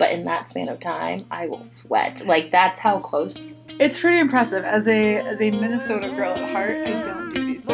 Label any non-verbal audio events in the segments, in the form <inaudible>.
but in that span of time, I will sweat. Like that's how close. It's pretty impressive. As a as a Minnesota girl at heart, I don't do these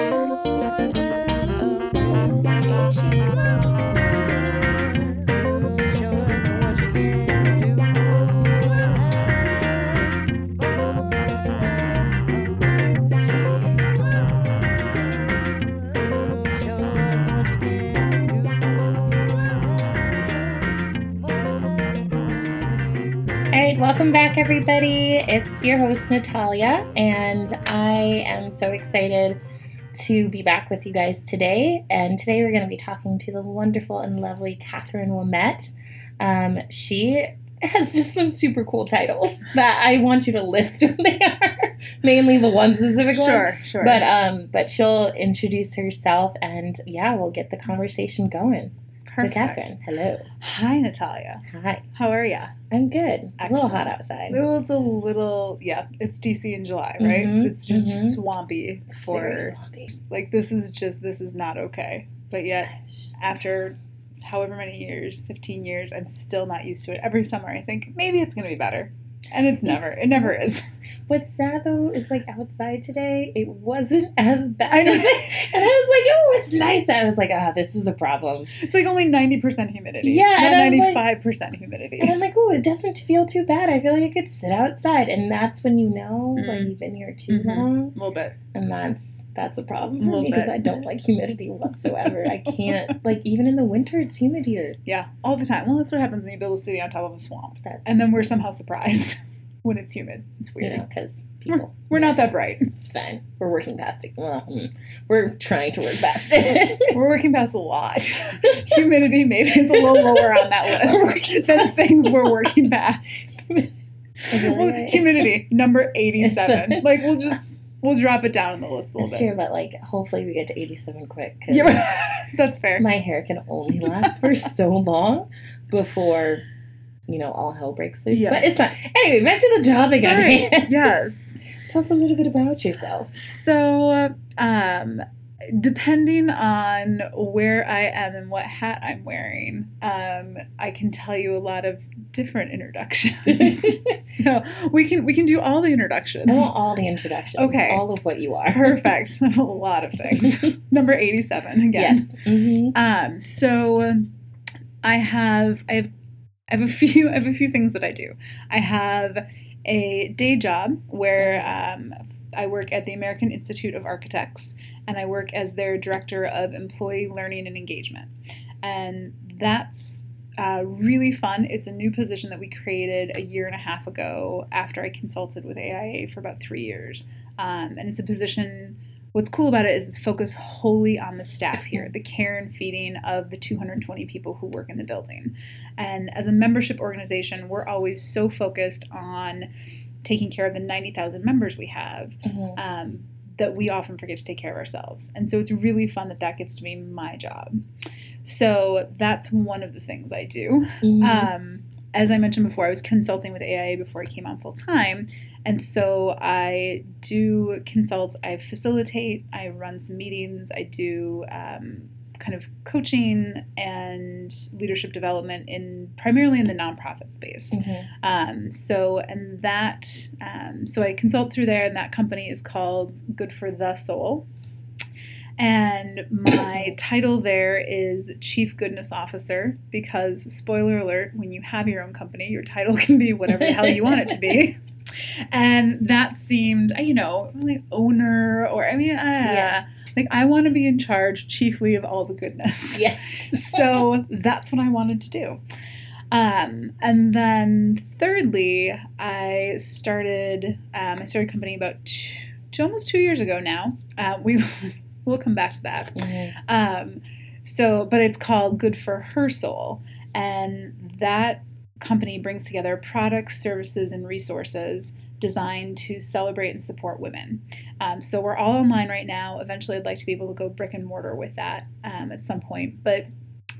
welcome back, everybody. It's your host, Natalia, and I am so excited to be back with you guys today. And today we're going to be talking to the wonderful and lovely Catherine Womette. Um, she <laughs> has just some super cool titles that I want you to list <laughs> what they are, mainly the one specific one. Sure, sure. But um, but she'll introduce herself, and yeah, we'll get the conversation going. So, Catherine, hello. Hi, Natalia. Hi. How are you? I'm good. A little hot outside. Well, it's a little, yeah. It's DC in July, right? Mhm, It's just mhm. swampy It's for very swampy. like this is just this is not okay. But yet, after however many years, fifteen years, I'm still not used to it. Every summer, I think maybe it's gonna be better, and it's never. It never is. What's sad though is like outside today, it wasn't <laughs> as bad. I know. as and I was like, oh, it's nice. I was like, ah, this is a problem. It's like only ninety percent humidity. Yeah, not and I'm like- ninety-five percent humidity. And I'm like, oh, it doesn't feel too bad. I feel like I could sit outside, and that's when you know, like Mm. you've been here too Mhm. long, a little bit. and that's that's a problem for little me because. I don't like humidity whatsoever. I can't <laughs> like even in the winter, it's humid here. Yeah, all the time. Well, that's what happens when you build a city on top of a swamp, That's and then we're somehow surprised <laughs> when it's humid. It's you weird. know because people We're not that bright. It's fine. We're working past it. Well, hmm, we're trying to work past it. <laughs> We're working past a lot. <laughs> Humidity maybe is a little lower on that list than things we're working past. Well, <laughs> humidity number eighty-seven. Like we'll just we'll drop it down on the list a little That's bit. true, but like, hopefully we get to 87 quick Yeah, that's fair. my hair can only last for so long before, you know, all hell breaks loose. But it's fine. Anyway, back to the topic at Right. <laughs> Yes. Tell us a little bit about yourself. So, um, depending on where I am and what hat I'm wearing, um, I can tell you a lot of different introductions. <laughs> so we can we can do all the introductions. I want all the introductions. Okay. All of what you are. Perfect. <laughs> a lot of things. Number eighty-seven again. Yes. hmm Um, so I have I have I have a <laughs> few I have a few things that I do. I have a day job where um, I work at the American Institute of Architects and I work as their director of employee learning and engagement. And that's uh, really fun. It's a new position that we created a year and a half ago after I consulted with AIA for about three years. Um, and it's a position what's cool about it is it's focused wholly on the staff here, the care and feeding of the 220 people who work in the building. And as a membership organization, we're always so focused on taking care of the 90,000 members we have Mhm. um, that we often forget to take care of ourselves. And so it's really fun that that gets to be my job. So that's one of the things I do. Mhm. Um, as I mentioned before, I was consulting with AIA before I came on full time. And so I do consult, I facilitate, I run some meetings, I do um, kind of coaching and leadership development in primarily in the nonprofit space. Mhm. Um, so, and that, um, so I consult through there, and that company is called Good for the Soul. And my <coughs> title there is Chief Goodness Officer because, spoiler alert, when you have your own company, your title <laughs> can be whatever the hell you want it to be. <laughs> And that seemed, you know, like owner or, I mean, uh, Yeah. like I want to be in charge chiefly of all the goodness <laughs> Yes. <laughs> so that's what I wanted to do. Um, and then thirdly, I started um, I started a company about two, two, almost two years ago now. Uh, we <laughs> we'll come back to that. Mhm. Um, so, but it's called Good for Her Soul, and that company brings together products, services, and resources designed to celebrate and support women. Um, so we're all online right now. Eventually, I'd like to be able to go brick and mortar with that um, at some point. But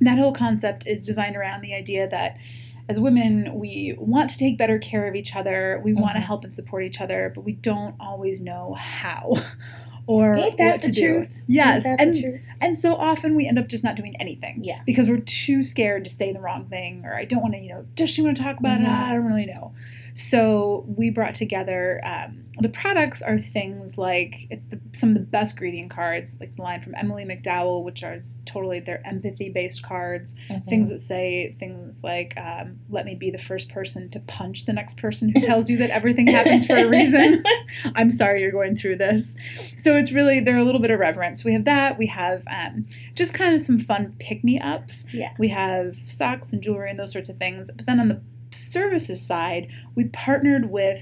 that whole concept is designed around the idea that as women, we want to take better care of each other. We want to help and support each other, but we don't always know how <laughs> or Ain't that what the to truth? do. Yes, Ain't that the and truth? and so often we end up just not doing anything. Yeah. Because we're too scared to say the wrong thing, or I don't want to, you know, does she want to talk about Mhm. it? I don't really know. So we brought together um, the products are things like it's the, some of the best greeting cards, like the line from Emily McDowell, which are totally their empathy based cards. Mhm. Things that say things like, um, "Let me be the first person to punch the next person who tells you that everything happens for a reason." <laughs> <laughs> I'm sorry you're going through this. So it's really they're a little bit of reverence. We have that. We have um, just kind of some fun pick me ups. Yeah. We have socks and jewelry and those sorts of things. But then on the services side, we partnered with.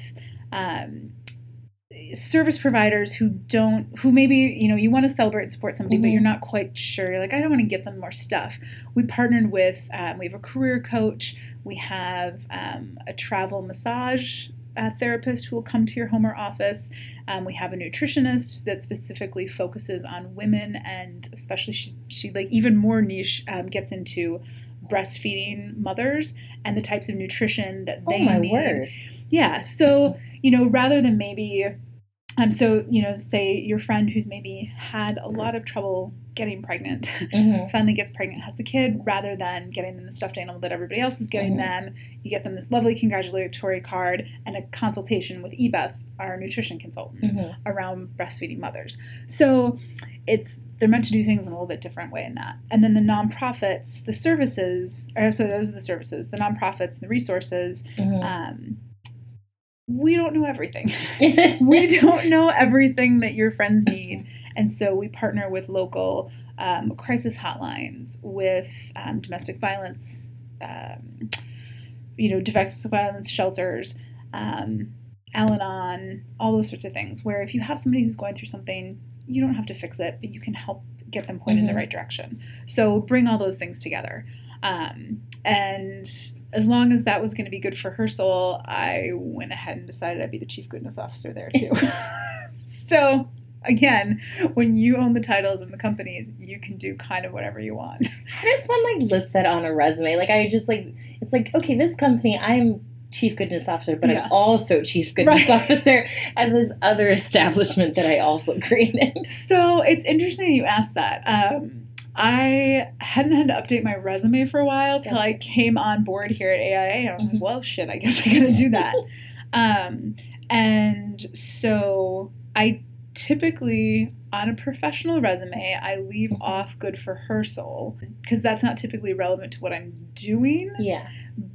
Um, service providers who don't who maybe you know you want to celebrate and support somebody but Mhm. you're not quite sure you're like i don't want to get them more stuff we partnered with um, we have a career coach we have um, a travel massage uh, therapist who will come to your home or office um, we have a nutritionist that specifically focuses on women and especially she, she like even more niche um, gets into breastfeeding mothers and the types of nutrition that Oh they my need word. yeah. So, you know, rather than maybe, um, so, you know, say your friend who's maybe had a lot of trouble getting pregnant <laughs> Mhm. finally gets pregnant, has the kid, rather than getting them the stuffed animal that everybody else is getting Mhm. them, you get them this lovely congratulatory card and a consultation with Ebeth, our nutrition consultant Mhm. around breastfeeding mothers. So it's they're meant to do things in a little bit different way in that. And then the nonprofits, the services, or so those are the services, the nonprofits, and the resources. Mhm. Um, we don't know everything. <laughs> we don't know everything that your friends need, and so we partner with local um, crisis hotlines, with um, domestic violence, um, you know, domestic violence shelters. Um, Al-Anon, all those sorts of things, where if you have somebody who's going through something, you don't have to fix it, but you can help get them pointed in Mhm. the right direction. So bring all those things together. Um, and as long as that was going to be good for her soul, I went ahead and decided I'd be the chief goodness officer there too. <laughs> so again, when you own the titles and the companies, you can do kind of whatever you want. How does one like list that on a resume? Like I just like it's like okay, this company I'm chief goodness officer, but Yeah. I'm also chief goodness Right. officer at this other establishment that I also <laughs> created. So it's interesting you asked that. Um, I hadn't had to update my resume for a while till That's I came on board here at AIA. I was Mhm. like, well, shit, I guess I gotta do that. <laughs> um, and so I typically, on a professional resume, I leave Mhm. off good for her soul because that's not typically relevant to what I'm doing. Yeah.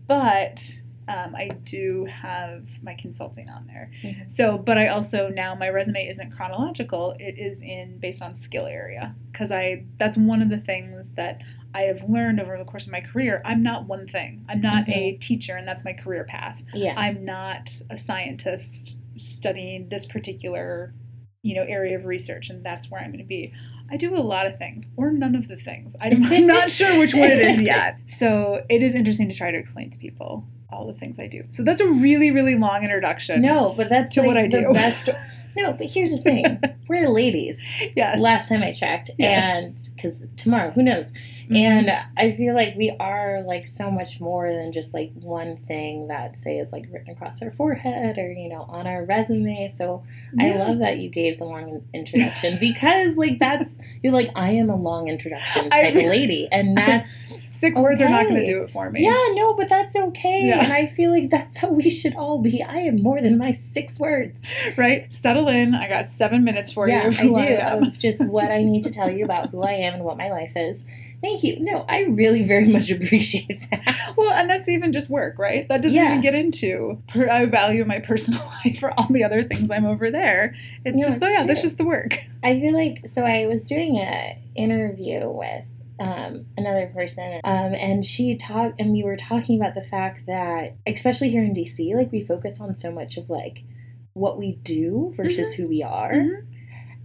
But um, I do have my consulting on there. Mhm. So, but I also now my resume isn't chronological; it is in based on skill area because I that's one of the things that I have learned over the course of my career. I'm not one thing. I'm not a teacher, and that's my career path. Yeah. I'm not a scientist studying this particular, you know, area of research, and that's where I'm going to be. I do a lot of things, or none of the things. I'm I'm not sure which one it is <laughs> yet. So it is interesting to try to explain to people all the things I do. So that's a really, really long introduction. no, but that's to like what I the do. best. <laughs> No, but here's the thing: we're ladies. Yeah. Last time I checked, Yes. and because tomorrow, who knows? Mhm. And I feel like we are like so much more than just like one thing that say is like written across our forehead or you know on our resume. So I love that you gave the long introduction <laughs> because like that's you're like I am a long introduction type of lady, and <laughs> that's Six words are not going to do it for me. yeah no, but that's okay, Yeah. and I feel like that's how we should all be. I am more than my six words. Right? Settle in. I got seven minutes for yeah, you. I do am. of just what I need to tell you about who I am and what my life is. Thank you. No, I really very much <laughs> appreciate that. Well, and that's even just work, right? That doesn't Yeah. even get into. Per, I value my personal <laughs> life for all the other things I'm over there. It's No, just, oh it's yeah, that's just the work. <laughs> I feel like so I was doing a interview with um, another person, um, and she talked, and we were talking about the fact that, especially here in DC, like we focus on so much of like what we do versus who we are, Mhm.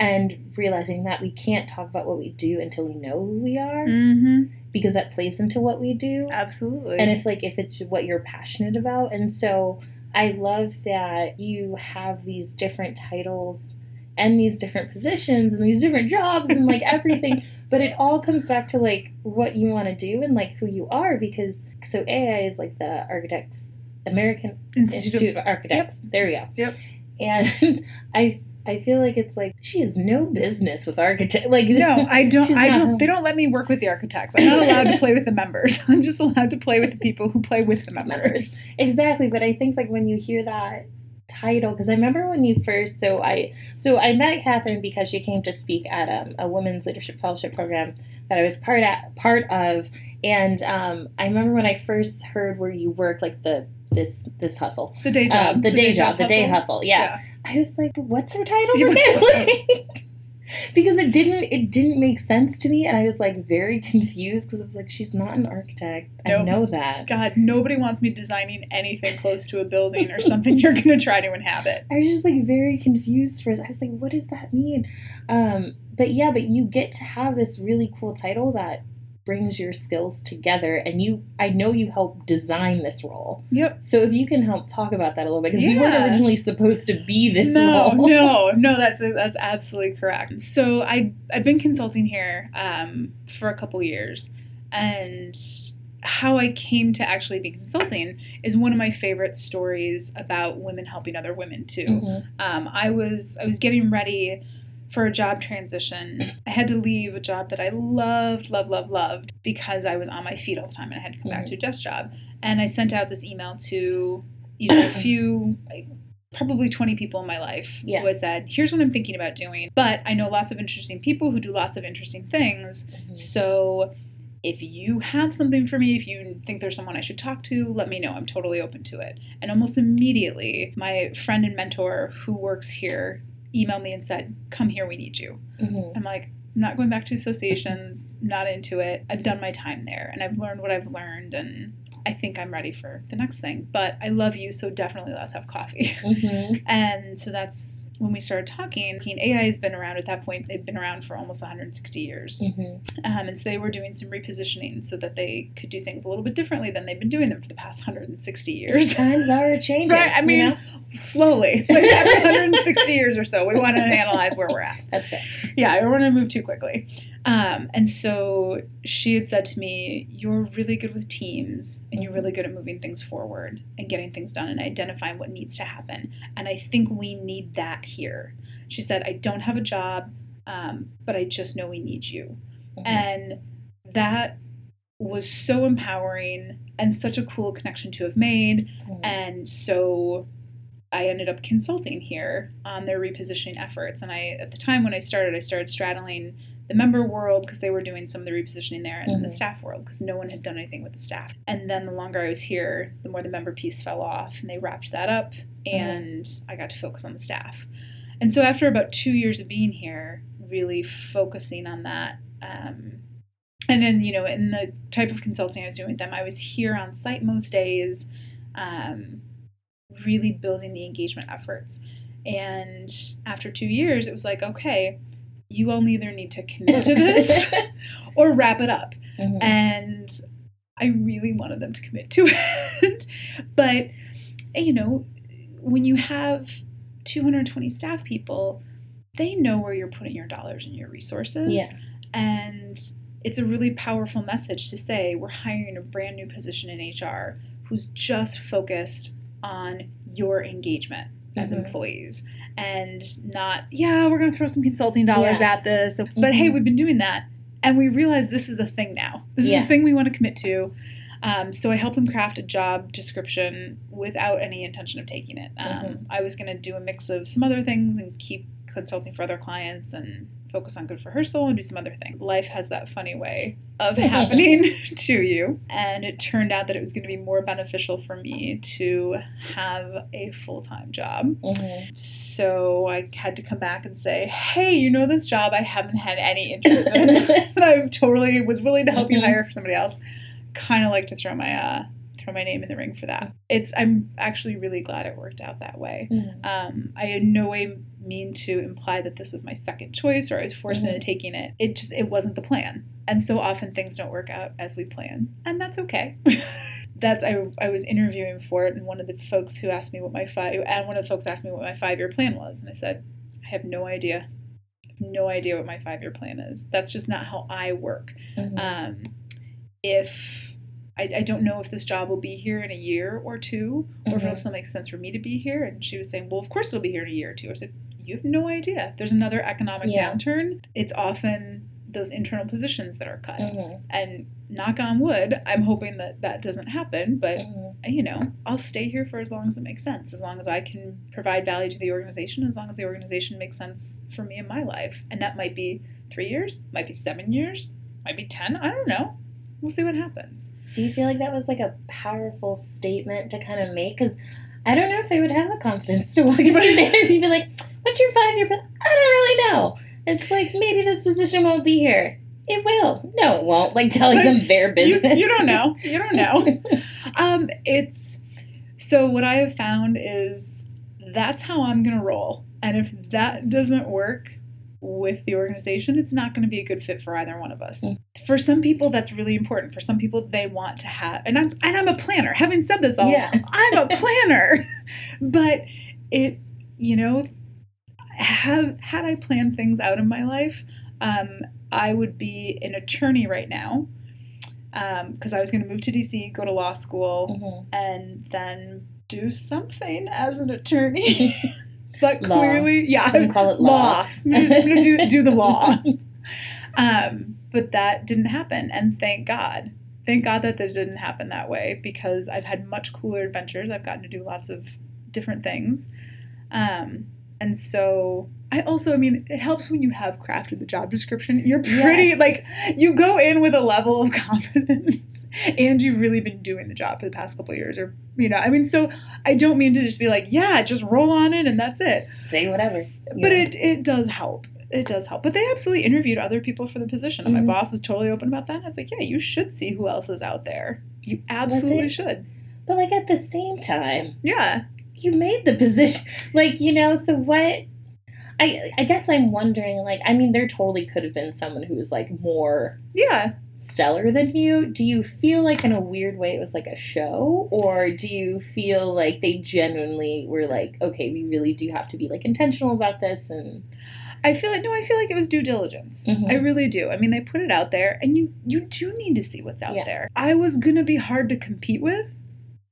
And realizing that we can't talk about what we do until we know who we are, Mm-hmm. because that plays into what we do. Absolutely. and if like if it's what you're passionate about and so i love that you have these different titles and these different positions and these different jobs and like <laughs> everything but it all comes back to like what you want to do and like who you are because so ai is like the architects american Institute of- institute of architects there we go Yep. and <laughs> i I feel like it's like she has no business with architect. Like No, I <laughs> don't. I not- don't. They don't let me work with the architects. I'm not allowed to <laughs> play with the members. <laughs> I'm just allowed to play with the people who play with the members. members. Exactly, but I think like when you hear that title, because I remember when you first. So I so I met Catherine because she came to speak at um, a women's leadership fellowship program that I was part at part of, and um, I remember when I first heard where you work, like the this this hustle, The day job. um, the, day, job, the day hustle. hustle, yeah. I was like, what's her title again? Like, <laughs> because it didn't it didn't make sense to me, and I was like very <laughs> confused because I was like, she's not an architect. I know that. God, nobody wants me designing anything close to a building or something <laughs> you're going to try to inhabit. I was just like very confused for I was like, what does that mean? Um, but yeah, but you get to have this really cool title that brings your skills together, and you I know you helped design this role. Yep. So if you can help talk about that a little bit, because you weren't originally supposed to be this no, role. no, no. <laughs> That's that's absolutely correct. So I I've been consulting here um, for a couple years, and how I came to actually be consulting is one of my favorite stories about women helping other women too. Mhm. Um, I was I was getting ready for a job transition. I had to leave a job that I loved, loved, loved, loved because I was on my feet all the time and I had to come back to a desk job. And I sent out this email to you know a <clears throat> few. Like, Probably 20 people in my life Yeah. who had said, Here's what I'm thinking about doing. But I know lots of interesting people who do lots of interesting things. Mhm. So if you have something for me, if you think there's someone I should talk to, let me know. I'm totally open to it. And almost immediately, my friend and mentor who works here emailed me and said, Come here, we need you. Mhm. I'm like, I'm not going back to associations, not into it. I've done my time there and I've learned what I've learned and I think I'm ready for the next thing. But I love you, so definitely let's have coffee. Mhm. <laughs> And so that's when we started talking. AIA has been around at that point. They've been around for almost 160 years. Mhm. Um, and so they were doing some repositioning so that they could do things a little bit differently than they've been doing them for the past 160 years. Times are changing. Right, I you mean, know? Slowly, <laughs> like every 160 years or so, we want to analyze where we're at. that's right. Yeah, I don't want to move too quickly. Um, and so she had said to me, You're really good with teams and you're really good at moving things forward and getting things done and identifying what needs to happen. And I think we need that here. She said, I don't have a job, um, but I just know we need you. Mhm. And that was so empowering and such a cool connection to have made. Mhm. And so I ended up consulting here on their repositioning efforts. And I, at the time when I started, I started straddling the member world because they were doing some of the repositioning there, and then the Mhm. staff world because no one had done anything with the staff. And then the longer I was here, the more the member piece fell off, and they wrapped that up, and I got to focus on the staff. And so after about two years of being here, really focusing on that. Um, and then, you know, in the type of consulting I was doing with them, I was here on site most days, um, really building the engagement efforts. And after two years, it was like, okay, you all either need to commit to this <laughs> or wrap it up. Mhm. And I really wanted them to commit to <laughs> it. but, you know, when you have 220 staff people, they know where you're putting your dollars and your resources. yeah. And it's a really powerful message to say we're hiring a brand new position in HR who's just focused on your engagement as Mhm. employees and not, yeah, we're going to throw some consulting dollars Yeah. at this. But hey, Mhm. we've been doing that. And we realize this is a thing now. This is a thing we want to commit to. Um, so I helped them craft a job description without any intention of taking it. Um, Mhm. I was going to do a mix of some other things and keep consulting for other clients and focus on good for her soul and do some other things. Life has that funny way of <laughs> happening <laughs> <laughs> to you. And it turned out that it was going to be more beneficial for me to have a full time job. Mhm. So I had to come back and say, hey, you know this job I haven't had any interest in. and I totally was willing to help you Mhm. hire for somebody else. Kind of like to throw my uh, throw my name in the ring for that. It's I'm actually really glad it worked out that way. Mhm. Um, I in no way mean to imply that this was my second choice or I was forced Mhm. into taking it. It just it wasn't the plan, and so often things don't work out as we plan, and that's okay. <laughs> that's I, I was interviewing for it, and one of the folks who asked me what my five and one of the folks asked me what my five year plan was, and I said I have no idea. No idea what my five year plan is. That's just not how I work. Mhm. Um, if I, I don't know if this job will be here in a year or two, or if it'll Mhm. still make sense for me to be here. And she was saying, Well, of course it'll be here in a year or two. I said, you have no idea. There's another economic Yeah. downturn, it's often those internal positions that are cut. Mhm. And knock on wood, I'm hoping that that doesn't happen, but Mhm. you know, I'll stay here for as long as it makes sense, as long as I can provide value to the organization, as long as the organization makes sense for me in my life. And that might be three years, might be seven years, might be 10. I don't know. We'll see what happens. Do you feel like that was like a powerful statement to kind of make? Because I don't know if I would have the confidence to walk into an interview and be like, "What's your five-year plan?" I don't really know. It's like maybe this position won't be here. It will. No, it won't. Like telling them their You, business. you don't know. You don't know. <laughs> um, it's so what I have found is that's how I'm going to roll. And if that doesn't work with the organization, it's not going to be a good fit for either one of us. Mm. For some people, that's really important. For some people, they want to have, and I'm and I'm a planner. Having said this all, Yeah. <laughs> I'm a planner. but it, you know, have had I planned things out in my life, um, I would be an attorney right now because I was going to move to DC, go to law school, Mhm. and then do something as an attorney. <laughs> but Law. clearly, yeah, Some <laughs> call it law. I'm going to do, do the law. <laughs> Um, but that didn't happen, and thank God. Thank God that this didn't happen that way because I've had much cooler adventures. I've gotten to do lots of different things. Um, and so I also, I mean, it helps when you have crafted the job description. You're pretty, Yes. like, you go in with a level of <laughs> confidence and you've really been doing the job for the past couple of years or, you know, I mean, so I don't mean to just be like, yeah, just roll on in and that's it. Say whatever. But it, it does help. It does help. But they absolutely interviewed other people for the position. And Mhm. my boss was totally open about that. I was like, yeah, you should see who else is out there. You absolutely should. But like at the same time, Yeah. You made the <laughs> position. Like you know, so what? I I guess I'm wondering. Like, I mean, there totally could have been someone who was like more Yeah. stellar than you. Do you feel like in a weird way it was like a show, or do you feel like they genuinely were like, okay, we really do have to be like intentional about this and I feel like no, I feel like it was due diligence. Mhm. I really do. I mean, they put it out there, and you you do need to see what's out Yeah. there. I was gonna be hard to compete with,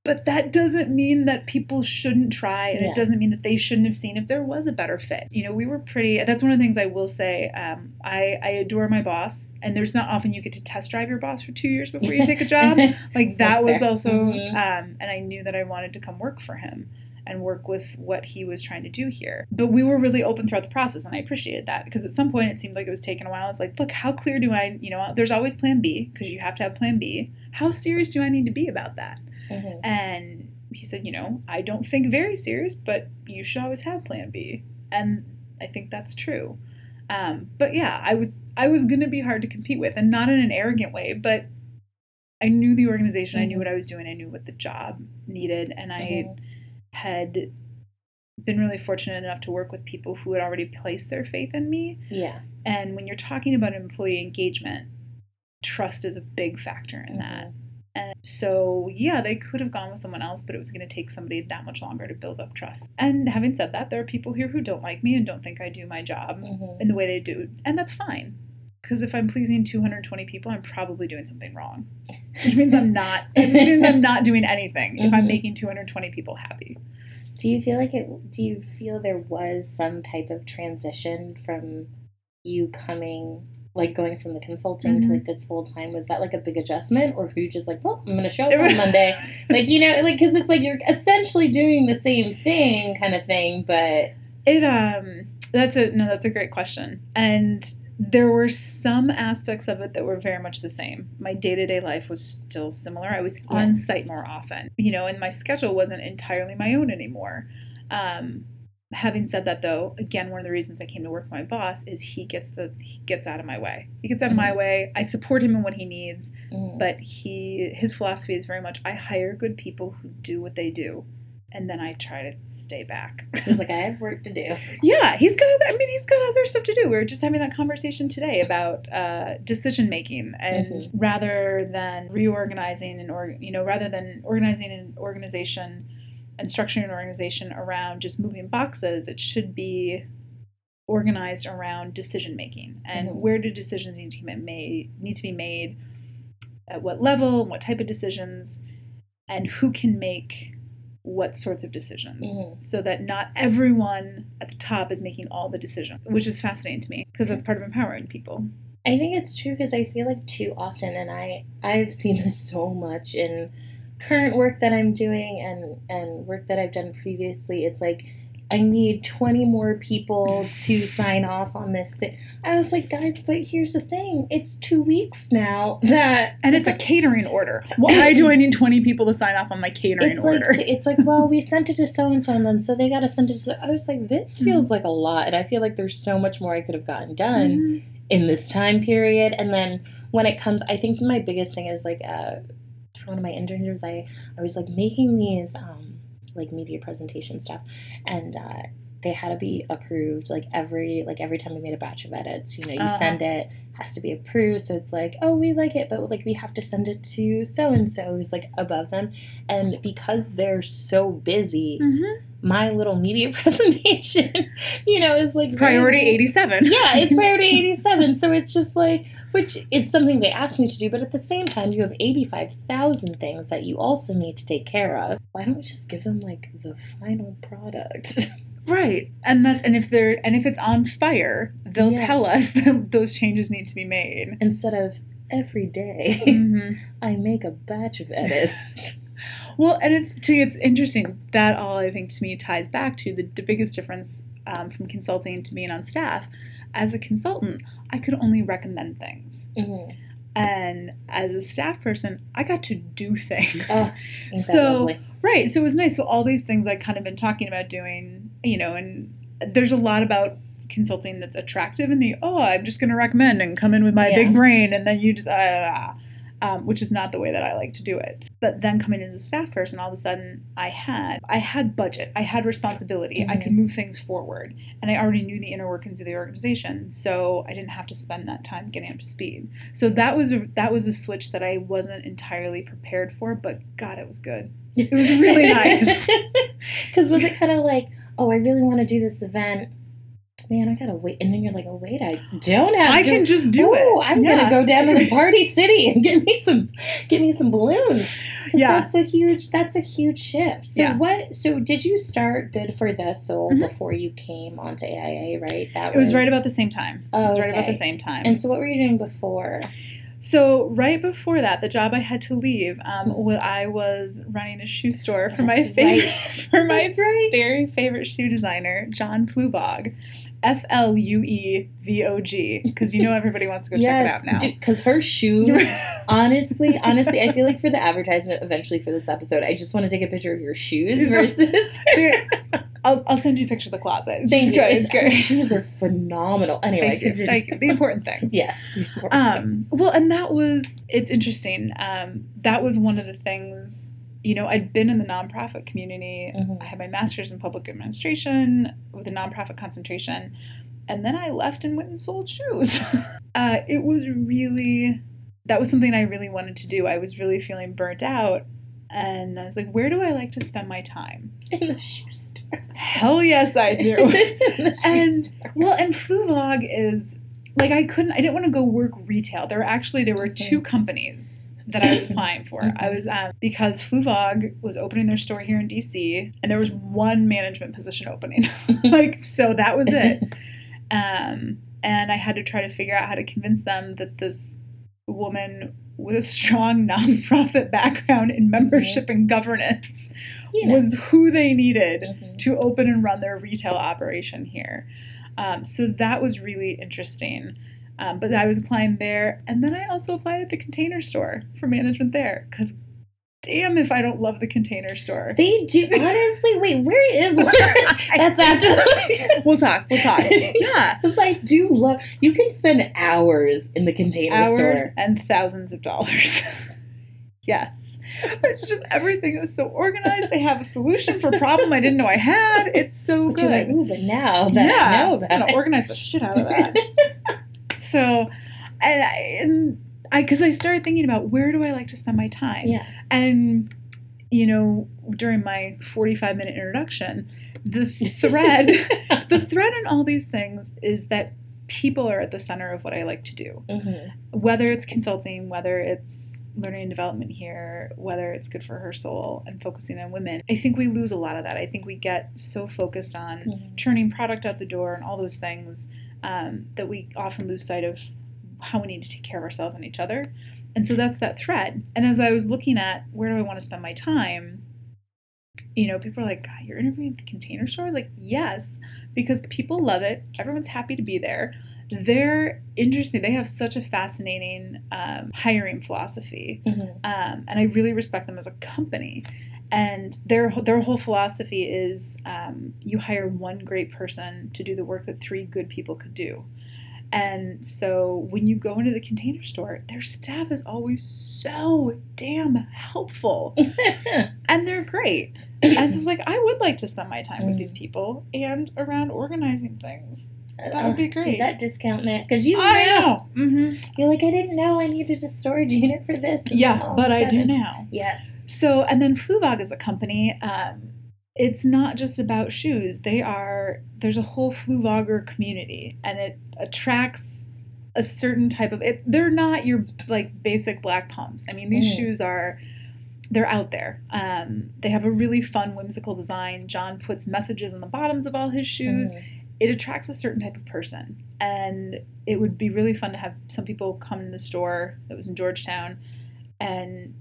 but that doesn't mean that people shouldn't try, and Yeah. it doesn't mean that they shouldn't have seen if there was a better fit. You know, we were pretty. That's one of the things I will say. Um, I I adore my boss, and there's not often you get to test drive your boss for two years before you take a job. <laughs> Like that was fair. also, Mhm. um, and I knew that I wanted to come work for him and work with what he was trying to do here. But we were really open throughout the process, and I appreciated that because at some point it seemed like it was taking a while. I was like, look, how clear do I, you know, there's always plan B because you have to have plan B. How serious do I need to be about that? Mhm. And he said, you know, I don't think very serious, but you should always have plan B. And I think that's true. Um, but yeah, I was I was gonna be hard to compete with, and not in an arrogant way, but I knew the organization, I knew Mhm. what I was doing, I knew what the job needed, and I Mhm. had been really fortunate enough to work with people who had already placed their faith in me. yeah. And when you're talking about employee engagement, trust is a big factor in that. So, yeah, they could have gone with someone else, but it was going to take somebody that much longer to build up trust. And having said that, there are people here who don't like me and don't think I do my job Mhm. in the way they do, and that's fine. Because if I'm pleasing 220 people, I'm probably doing something wrong, which means I'm not. <laughs> It means I'm not doing anything if I'm Mhm. making 220 people happy. Do you feel like it? Do you feel there was some type of transition from you coming, like going from the consulting to Mhm. like this full time? Was that like a big adjustment, or were you just like, well, I'm gonna show up <laughs> on Monday, like you know, like because it's like you're essentially doing the same thing, kind of thing, but It um that's a no that's a great question. And there were some aspects of it that were very much the same. My day-to-day life was still similar. I was on site more often. You know, and my schedule wasn't entirely my own anymore. Um having said that though, again one of the reasons I came to work with my boss is he gets the he gets out of my way. He gets out of my way. I support him in what he needs, mm, but he his philosophy is very much I hire good people who do what they do and then I try to stay back. he's like, I have work to do. <laughs> Yeah, he's got. Other, I mean, he's got other stuff to do. We were just having that conversation today about uh, decision making, and Mhm. rather than reorganizing and or you know, rather than organizing an organization and structuring an organization around just moving boxes, it should be organized around decision making and Mhm. where do decisions need to be made need to be made at what level what type of decisions and who can make what sorts of decisions Mhm. so that not everyone at the top is making all the decisions, which is fascinating to me because that's part of empowering people. I think it's true because I feel like too often, and I I've seen <laughs> this so much in current work that I'm doing and and work that I've done previously. It's like I need 20 more people to sign off on this thing. I was like, guys, but here's the thing: it's two weeks now <laughs> that And it's a catering order. Why do I need 20 people to sign off on my catering it's like order? it's like <laughs> well we sent it to so and so and then so they got to send it to i was like this Mm-hmm. feels like a lot and i feel like there's so much more i could have gotten done Mhm. in this time period and then when it comes i think my biggest thing is like uh for one of my internships i i was like making these um like media presentation stuff. And uh they had to be approved like every like every time we made a batch of edits you know you Uh-huh. send it has to be approved so it's like oh we like it but like we have to send it to so and so who's like above them and because they're so busy Mhm. my little media <laughs> presentation you know is like Priority very- 87. yeah, it's <laughs> priority 87. So it's just like, which it's something they asked me to do, but at the same time, you have 85,000 things that you also need to take care of. Why don't we just give them like the final product? <laughs> Right. And that's and if they're and if it's on fire, they'll Yes. tell us <laughs> that those changes need to be made. Instead of every day, Mhm. <laughs> I make a batch of edits. <laughs> Well, and it's to it's interesting that all I think to me ties back to the, the biggest difference um, from consulting to being on staff. As a consultant, I could only recommend things, Mhm. and as a staff person, I got to do things. Oh, So- Right. So it was nice. So all these things I kind of been talking about doing, you know, and there's a lot about consulting that's attractive in the oh I'm just going to recommend and come in with my Yeah. big brain and then you just uh, um, which is not the way that I like to do it. But then coming as a staff person, all of a sudden I had I had budget, I had responsibility, I Mhm. could move things forward, and I already knew the inner workings of the organization, so I didn't have to spend that time getting up to speed. So that was a that was a switch that I wasn't entirely prepared for, but God, it was good. It was really <laughs> nice. <laughs> Because was it kind of like, oh, I really want to do this event. Man, I gotta wait, and then you're like, oh wait, I don't have. I to. can just do Ooh, it. I'm Yeah. gonna go down to the <laughs> party city and get me some, get me some balloons. Yeah. that's a huge, that's a huge shift. So Yeah. what? So did you start Good for the Soul Mhm. before you came onto AIA? Right. That It was right about the same time. Oh, it was right about the same time. And so what were you doing before? So right before that, the job I had to leave, um, I was running a shoe store for my favorite, right. <laughs> for my That's right. very favorite shoe designer, John Fluevog, F L U E V O G, because you know everybody wants to go check it out now. because her shoes. <laughs> honestly, honestly, I feel like for the advertisement, eventually for this episode, I just want to take a picture of your shoes versus. <laughs> I'll, I'll send you a picture of the closet. It's Thank you. good. It's It's great. Shoes are phenomenal. Anyway, Thank you. continue. Thank you. The important thing. <laughs> Yes. um, well, and that was it's interesting. Um, that was one of the things. You know, I'd been in the nonprofit community. Mhm. I had my master's in public administration with a nonprofit concentration, and then I left and went and sold shoes. <laughs> uh, it was really that was something I really wanted to do. I was really feeling burnt out, and I was like, where do I like to spend my time? <laughs> in the shoe store. Hell yes, I do. <laughs> in the shoe And- store. Well, and Fluevog is like I couldn't. I didn't want to go work retail. There were actually there were two companies that I was applying for. I was um, because Fluevog was opening their store here in DC, and there was one management position opening. <laughs> like so, that was it. <laughs> Um, and I had to try to figure out how to convince them that this woman with a strong <laughs> nonprofit background in membership and governance You know. was who they needed Mhm. to open and run their retail operation here. Um, so that was really interesting. Um, but I was applying there, and then I also applied at the container store for management there. Because damn, if I don't love the container store. They do honestly. Wait, where is <laughs> one? That's after. <laughs> We'll talk. We'll talk. Yeah, <laughs> Because I do love. You can spend hours in the container hours store. and thousands of dollars. yes. It's just everything is so organized. They have a solution for a problem I didn't know I had. It's so But you're like, good. ooh, but now that yeah, I know that. I'm about gonna organize the shit out of that. So, and I, and I, because I started thinking about where do I like to spend my time, yeah. and you know, during my 45 minute introduction, the thread, <laughs> the thread in all these things is that people are at the center of what I like to do, Mhm. whether it's consulting, whether it's learning and development here, whether it's good for her soul and focusing on women, I think we lose a lot of that. I think we get so focused on Mhm. churning product out the door and all those things um, that we often lose sight of how we need to take care of ourselves and each other. And so that's that thread. And as I was looking at where do I want to spend my time, you know, people are like, God, you're interviewing at the container store? Like, yes, because people love it. Everyone's happy to be there. They're interesting. They have such a fascinating um, hiring philosophy Mhm. um, and I really respect them as a company. And their their whole philosophy is um, you hire one great person to do the work that three good people could do. And so when you go into the container store, their staff is always so damn helpful, <laughs> and they're great. And so it's like I would like to spend my time with these people and around organizing things. That would be great. Did that discount it? Because you I know. know. hmm You're like, I didn't know I needed a storage <laughs> unit for this. and Yeah, but I do now. Yes. So, and then Fluevog is a company. Um, it's not just about shoes. They are there's a whole Fluevogger community, and it attracts a certain type of. It, they're not your like basic black pumps. I mean, these Mhm. shoes are they're out there. Um, they have a really fun, whimsical design. John puts messages on the bottoms of all his shoes Mhm. it attracts a certain type of person and it would be really fun to have some people come in the store that was in georgetown and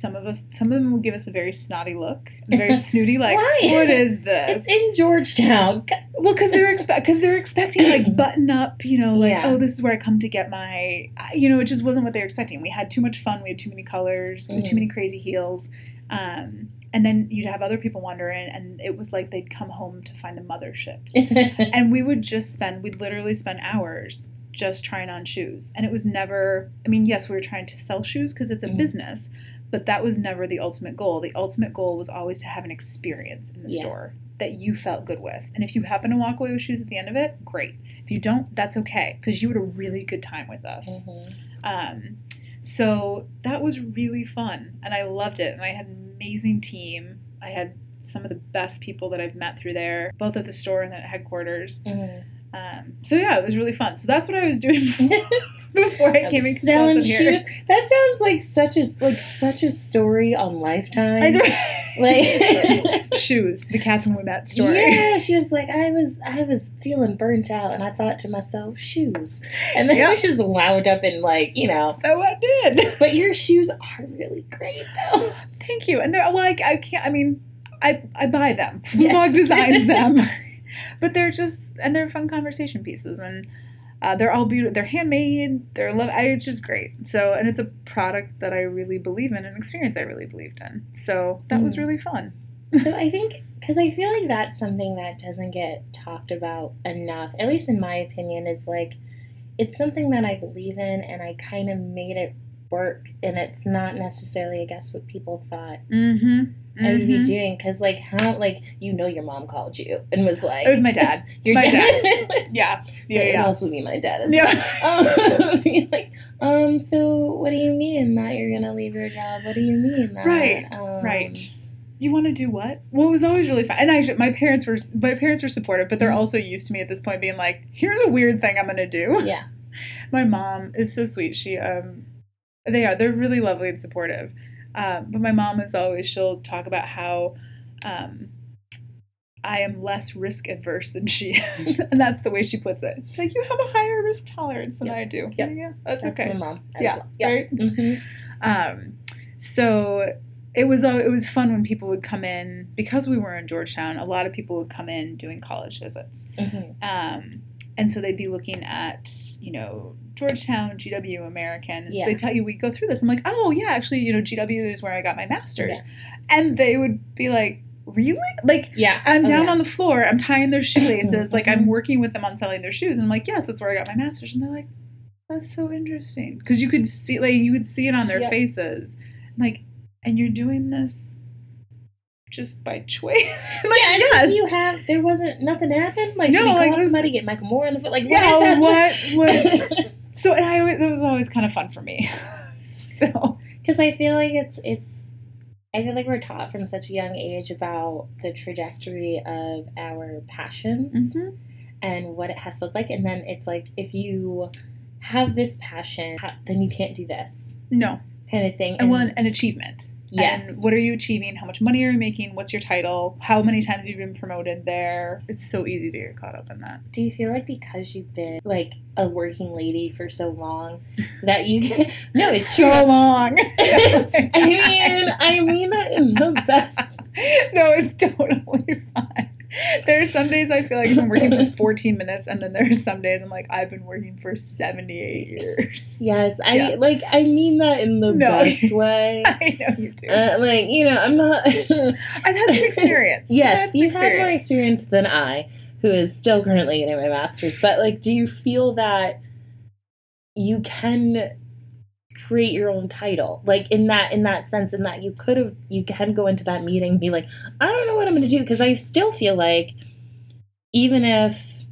some of us some of them would give us a very snotty look very <laughs> snooty like what is this It's in Georgetown. <laughs> well because they're expect because they're expecting like <clears throat> button up you know like Yeah. oh this is where i come to get my you know it just wasn't what they were expecting we had too much fun we had too many colors had too many crazy heels um, and then you'd have other people wander in and it was like they'd come home to find the mothership <laughs> and we would just spend we'd literally spend hours just trying on shoes and it was never i mean yes we were trying to sell shoes because it's a Mhm. business but that was never the ultimate goal the ultimate goal was always to have an experience in the Yeah. store that you felt good with and if you happen to walk away with shoes at the end of it great if you don't that's okay because you had a really good time with us Mhm. um, so that was really fun, and I loved it. And I had an amazing team. I had some of the best people that I've met through there, both at the store and at headquarters. Mhm. Um, so yeah, it was really fun. So that's what I was doing <laughs> <laughs> before I came and Selling shoes. That sounds like such a like such a story on Lifetime. Like <laughs> <laughs> shoes, the Catherine Wimet story. Yeah, she was like, I was, I was feeling burnt out, and I thought to myself, shoes, and then Yep. I just wound up in like, you know. So I did. But your shoes are really great, though. Thank you. And they're like I can't. I mean, I I buy them. Yes. Fluevog designs them, but they're just and they're fun conversation pieces and. Uh, they're all beautiful. They're handmade. They're love. I, it's just great. So, and it's a product that I really believe in, an experience I really believed in. So that was Mm. really fun. <laughs> So I think because I feel like that's something that doesn't get talked about enough, at least in my opinion, is like it's something that I believe in, and I kind of made it work, and it's not necessarily, I guess, what people thought Mm-hmm. I would be doing. Because like how, like you know, your mom called you and was like, It was my dad. <laughs> your my dad. <laughs> Yeah. Yeah. It would Yeah. also be my dad as Yeah. well. <laughs> Um, like, um, so what do you mean that you're gonna leave your job? What do you mean that? Right, Um, Right. You want to do what? Well, it was always really fun. And actually, my parents were my parents were supportive, but they're Mhm. also used to me at this point being like, "Here's a weird thing I'm gonna do." Yeah. my mom is so sweet. She um, they are they're really lovely and supportive. Um, but my mom is always she'll talk about how um, I am less risk adverse than she is, <laughs> and that's the way she puts it. She's like, "You have a higher risk tolerance than Yep. I do." Yep. Yeah, that's, That's okay. my mom. Yeah, well. Yeah. right? hmm Um, so it was al- it was fun when people would come in because we were in Georgetown. A lot of people would come in doing college visits, hmm um, and so they'd be looking at you know Georgetown, GW, American. And so they tell you we go through this. I'm like, oh yeah, actually, you know, GW is where I got my master's, and they would be like, really? Like. Yeah. I'm Oh, down yeah. on the floor. I'm tying their shoelaces. like I'm <laughs> working with them on selling their shoes. And I'm like, yes, that's where I got my master's. And they're like, that's so interesting because you could see, like, you could see it on their Yep. faces. I'm like, and you're doing this just by choice. <laughs> Like, Yeah, yes. you have. There wasn't nothing happened. Like, No, should like, call somebody get Michael Moore on the foot? Like, yeah, what is <laughs> what? so, and I that was always kind of fun for me. <laughs> so, Because I feel like it's it's. I feel like we're taught from such a young age about the trajectory of our passions mhm. and what it has to look like, and then it's like if you have this passion, then you can't do this. no, kind of thing. and one an achievement. Yes, And what are you achieving? How much money are you making? What's your title? How many times you've been promoted there? It's so easy to get caught up in that. do you feel like because you've been like a working lady for so long <laughs> that you get no, it's so true. long. <laughs> I mean, I mean that in the <laughs> best. no, it's totally fine. <laughs> There are some days I feel like I'm working for 14 minutes, and then there are some days I'm like, I've been working for 78 years. Yes, I Yeah. like. I mean that in the No. best <laughs> way. I know you do. Uh, like you know, I'm not. <laughs> I've had some experience. yes, I've you've had more experience. experience than I, who is still currently getting my master's. But like, do you feel that you can create your own title, like in that in that sense, in that you could have you can go into that meeting and be like, I don't know what I'm going to do, because I still feel like even if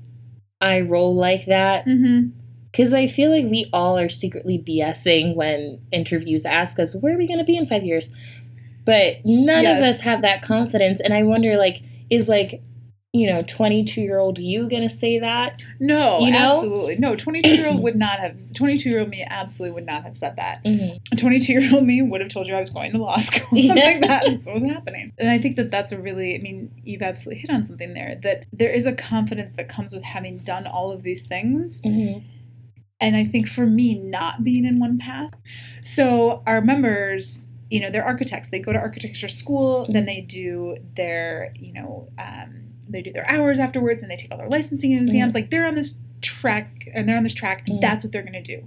I roll like that, mm-hmm. because I feel like we all are secretly BSing when interviews ask us, where are we going to be in five years? But none of us have that confidence. And I wonder, like, is like, you know, 22 year old you going to say that? No, You know? absolutely. No, 22 year old would not have, 22 year old me absolutely would not have said that. Mm-hmm. A 22 year old me would have told you I was going to law school. <laughs> Yeah. like that. that's what was happening. And I think that that's a really, I mean, you've absolutely hit on something there that there is a confidence that comes with having done all of these things. Mm-hmm. And I think for me, not being in one path. So our members, you know, they're architects. They go to architecture school, then they do their, you know, um, they do their hours afterwards, and they take all their licensing exams. Like they're on this track, and they're on this track, and Mhm. that's what they're going to do.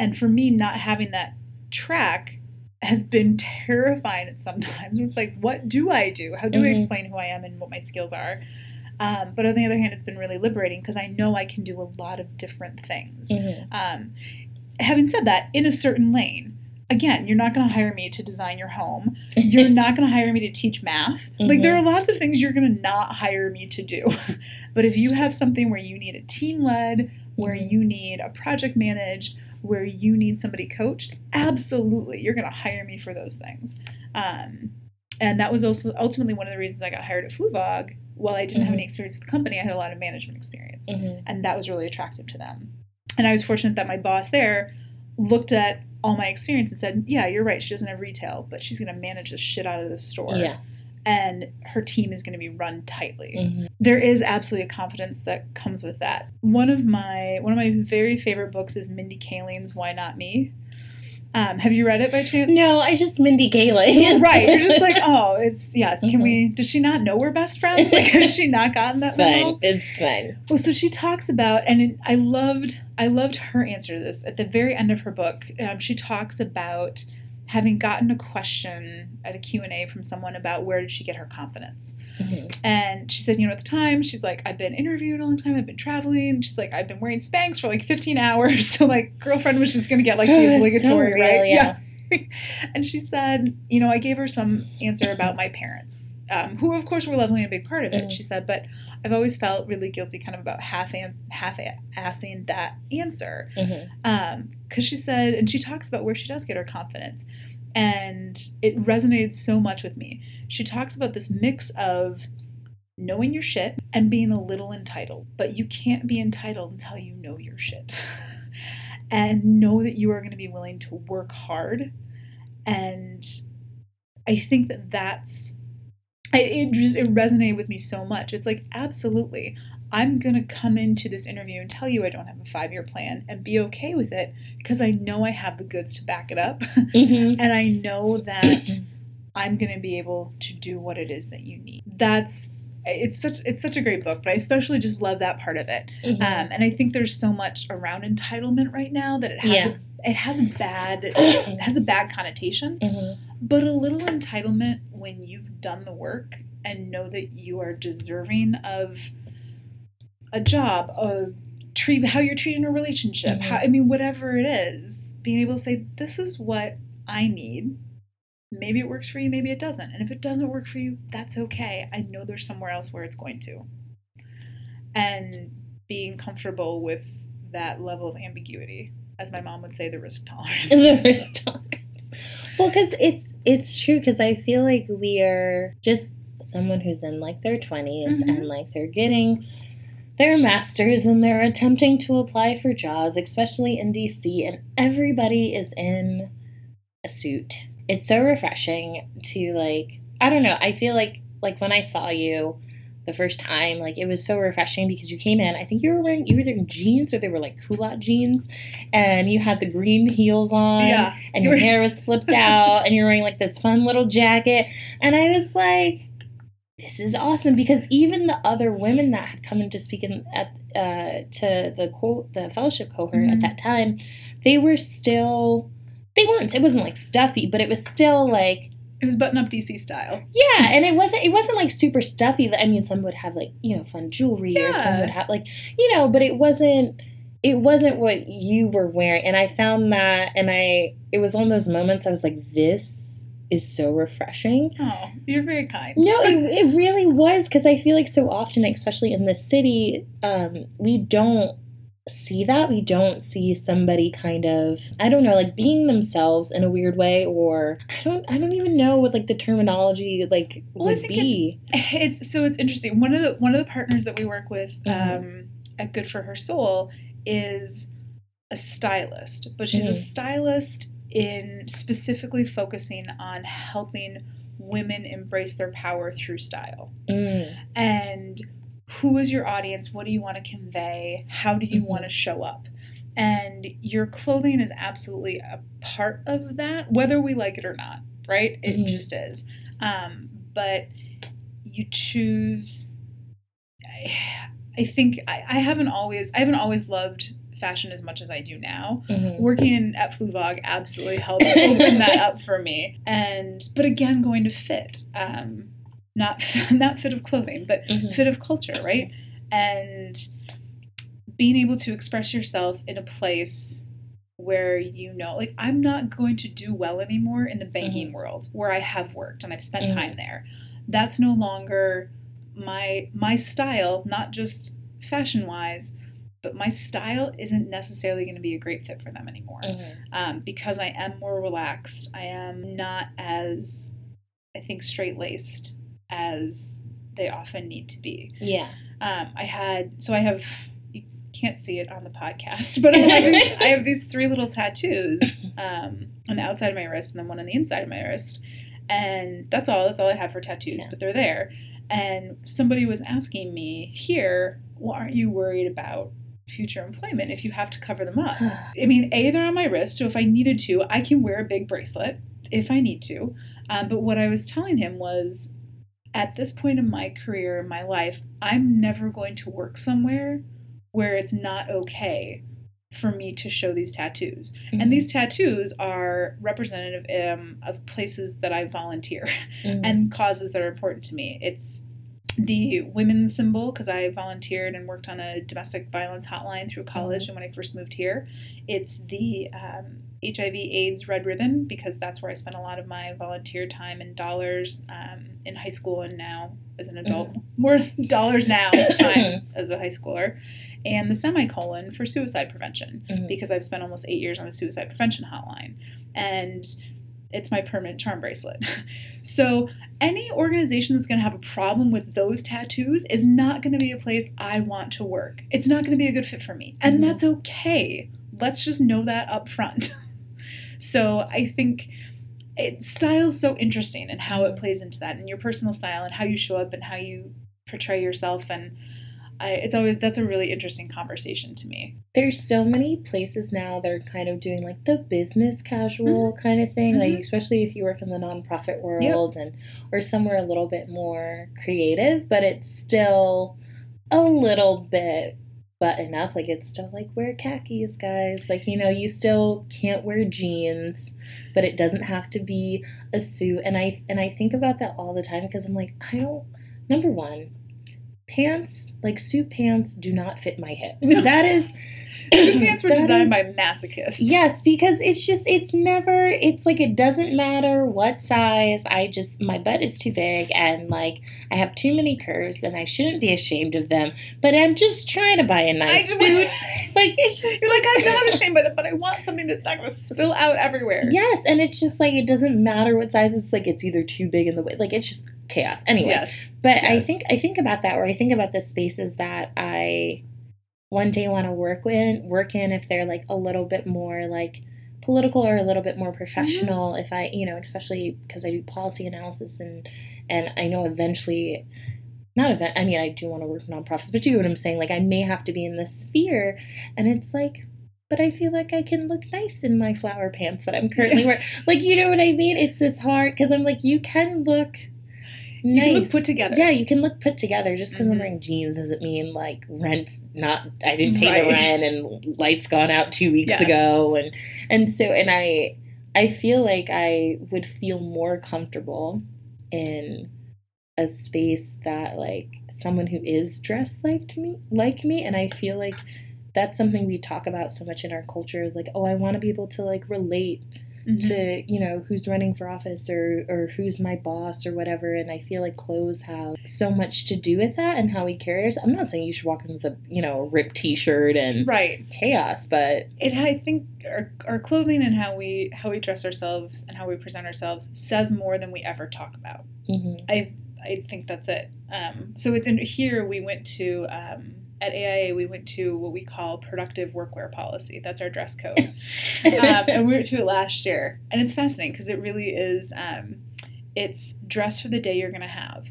And for me, not having that track has been terrifying at sometimes. <laughs> It's like, what do I do? How do I Mhm. explain who I am and what my skills are? Um, but on the other hand, it's been really liberating because I know I can do a lot of different things. Mm-hmm. Um, having said that, in a certain lane, again, you're not going to hire me to design your home. <laughs> You're not going to hire me to teach math. Like, there are lots of things you're going to not hire me to do. <laughs> but if you have something where you need a team led, where Mhm. you need a project managed, where you need somebody coached, absolutely, you're going to hire me for those things. Um, and that was also ultimately one of the reasons I got hired at Fluevog. While I didn't have Mhm. any experience with the company, I had a lot of management experience Mm-hmm. and that was really attractive to them. And I was fortunate that my boss there looked at all my experience and said, "Yeah, you're right. She doesn't have retail, but she's going to manage the shit out of the store, Yeah. and her team is going to be run tightly." Mm-hmm. There is absolutely a confidence that comes with that. One of my one of my very favorite books is Mindy Kaling's "Why Not Me." Um, have you read it by chance? No, I just Mindy Kaling. <laughs> right. You're just like, <laughs> oh, it's yes. Can Mhm. we? Does she not know we're best friends? Like, has she not gotten that it's fine. memo? It's fine. Well, so she talks about, and it- I loved, I loved her answer to this at the very end of her book. Um, she talks about having gotten a question at a Q and A from someone about where did she get her confidence, Mm-hmm. and she said, you know, at the time, she's like, I've been interviewed all the time, I've been traveling. She's like, I've been wearing Spanx for like 15 hours, <laughs> so like, girlfriend was just gonna get like the <gasps> So obligatory, real, right? yeah. <laughs> and she said, you know, I gave her some answer about my parents, um, who of course were lovely and a big part of it. Mhm. She said, but I've always felt really guilty, kind of about half an- half assing that answer, Mm-hmm. because she said, and she talks about where she does get her confidence, and it resonated so much with me. She talks about this mix of knowing your shit and being a little entitled, but you can't be entitled until you know your shit. <laughs> and know that you are going to be willing to work hard. And I think that that's I, it just it resonated with me so much. It's like absolutely, I'm gonna come into this interview and tell you I don't have a five year plan and be okay with it because I know I have the goods to back it up, Mm-hmm. <laughs> and I know that I'm gonna be able to do what it is that you need. That's it's such it's such a great book, but I especially just love that part of it. Mm-hmm. Um, and I think there's so much around entitlement right now that it has Yeah. a, it has a bad <coughs> it has a bad connotation. Mhm. But a little entitlement when you've done the work and know that you are deserving of a job, a treat, how you're treating a relationship. How, mm-hmm. I mean, whatever it is, being able to say, "This is what I need." Maybe it works for you, maybe it doesn't. And if it doesn't work for you, that's okay. I know there's somewhere else where it's going to. And being comfortable with that level of ambiguity, as my mom would say, the risk tolerance. <laughs> the risk tolerance. Well, because it's it's true. Because I feel like we are just someone who's in like their 20s Mhm. and like they're getting their masters and they're attempting to apply for jobs, especially in DC, and everybody is in a suit. It's so refreshing to like I don't know. I feel like like when I saw you the first time, like it was so refreshing because you came in. I think you were wearing you were wearing jeans or they were like culotte jeans, and you had the green heels on, Yeah. and your hair was flipped <laughs> out, and you're wearing like this fun little jacket, and I was like, this is awesome because even the other women that had come in to speak in at uh, to the quote the fellowship cohort at Mhm. that time, they were still they weren't it wasn't like stuffy, but it was still like It was button up DC style. yeah, and it wasn't it wasn't like super stuffy. I mean, some would have like you know fun jewelry, or some would have like you know, but it wasn't it wasn't what you were wearing. And I found that, and I it was one of those moments I was like, this is so refreshing. Oh, you're very kind. No, it, <laughs> it really was because I feel like so often, especially in this city, um, we don't see that. We don't see somebody kind of I don't know, like being themselves in a weird way, or I don't I don't even know what like the terminology like Well, would be. <laughs> It's so it's interesting. One of the one of the partners that we work with Mhm. um, at Good for Her Soul is a stylist, but she's a Mhm. stylist in specifically focusing on helping women embrace their power through style. Mm, and who is your audience what do you want to convey how do you Mhm. want to show up and your clothing is absolutely a part of that whether we like it or not right it Mhm. just is um, but you choose I, I think I, I haven't always i haven't always loved fashion as much as i do now mhm. working at Fluevog absolutely helped open that up for me. And but again, going to fit, um, not <laughs> not fit of clothing, but Mhm. fit of culture, right? And being able to express yourself in a place where you know, like I'm not going to do well anymore in the banking world where I have worked and I've spent Mhm. time there. That's no longer my my style, not just fashion wise, but my style isn't necessarily going to be a great fit for them anymore Mhm. um, because I am more relaxed. I am not as, I think, straight laced as they often need to be. Yeah. Um, I had, so I have, you can't see it on the podcast, <laughs> but I have these, I have these three little tattoos um, on the outside of my wrist and then one on the inside of my wrist. And that's all, that's all I have for tattoos, Yeah. but they're there. And somebody was asking me here, well, aren't you worried about future employment if you have to cover them up? <sighs> I mean, A, they're on my wrist, so if I needed to, I can wear a big bracelet if I need to. Um, but what I was telling him was at this point in my career, in my life, I'm never going to work somewhere where it's not okay for me to show these tattoos. Mhm. And these tattoos are representative um, of places that I volunteer Mhm. and causes that are important to me. It's the women's symbol because I volunteered and worked on a domestic violence hotline through college and when I first moved here. It's the um, HIV/AIDS red ribbon because that's where I spent a lot of my volunteer time and dollars um, in high school and now as an adult. <laughs> More dollars now <coughs> time as a high schooler. And the semicolon for suicide prevention Mhm. because I've spent almost eight years on the suicide prevention hotline. And it's my permanent charm bracelet. <laughs> so, any organization that's going to have a problem with those tattoos is not going to be a place I want to work. It's not going to be a good fit for me. And Mhm. that's okay. Let's just know that up front. <laughs> so, I think it, style is so interesting and how it plays into that and your personal style and how you show up and how you portray yourself and I, it's always that's a really interesting conversation to me. there's so many places now that are kind of doing like the business casual kind of thing like Mhm. especially if you work in the nonprofit world and or somewhere a little bit more creative but it's still a little bit button up like it's still like wear khakis guys. Like you know you still can't wear jeans but it doesn't have to be a suit. And i and i think about that all the time because i'm like i don't number one pants like suit pants do not fit my hips. That is <laughs> Pants were designed is- by masochists. Yes, because it's just it's never it's like it doesn't matter what size. I just my butt is too big and like I have too many curves and I shouldn't be ashamed of them. But I'm just trying to buy a nice just- suit. <laughs> Like it's just You're like, I'm not <laughs> ashamed by that, but I want something that's not going to spill out everywhere. Yes, and it's just like it doesn't matter what size it's like it's either too big in the way like it's just chaos. Anyway, Yes. But I think I think about that, or I think about the spaces that I one day want to work in, work in if they're like a little bit more like political or a little bit more Mm-hmm. professional. If i you know especially because i do policy analysis and and i know eventually not event i mean i do want to work with nonprofits but you know what i'm saying like i may have to be in this sphere and it's like but i feel like i can look nice in my flower pants that i'm currently wearing like you know what i mean? It's this hard because i'm like you can look You nice can look put together. yeah, you can look put together. Just because I'm Mhm. wearing jeans doesn't mean like rent's not. I didn't pay the rent and lights gone out two weeks Yes. ago, and and so and I I feel like I would feel more comfortable in a space that like someone who is dressed like me like me, and I feel like that's something we talk about so much in our culture. Like, oh, I want to be able to like relate Mhm. to you know who's running for office or or who's my boss or whatever and i feel like clothes have so much to do with that and how we carry ourselves i'm not saying you should walk in with a you know a ripped t-shirt and Right. chaos but It I think our, our clothing and how we how we dress ourselves and how we present ourselves says more than we ever talk about. mhm. I I think that's it. Um, so it's in here we went to um, at AIA we went to what we call productive workwear policy. That's our dress code, <laughs> um, and we went to it last year, and it's fascinating because it really is. Um, it's dress for the day you're gonna have.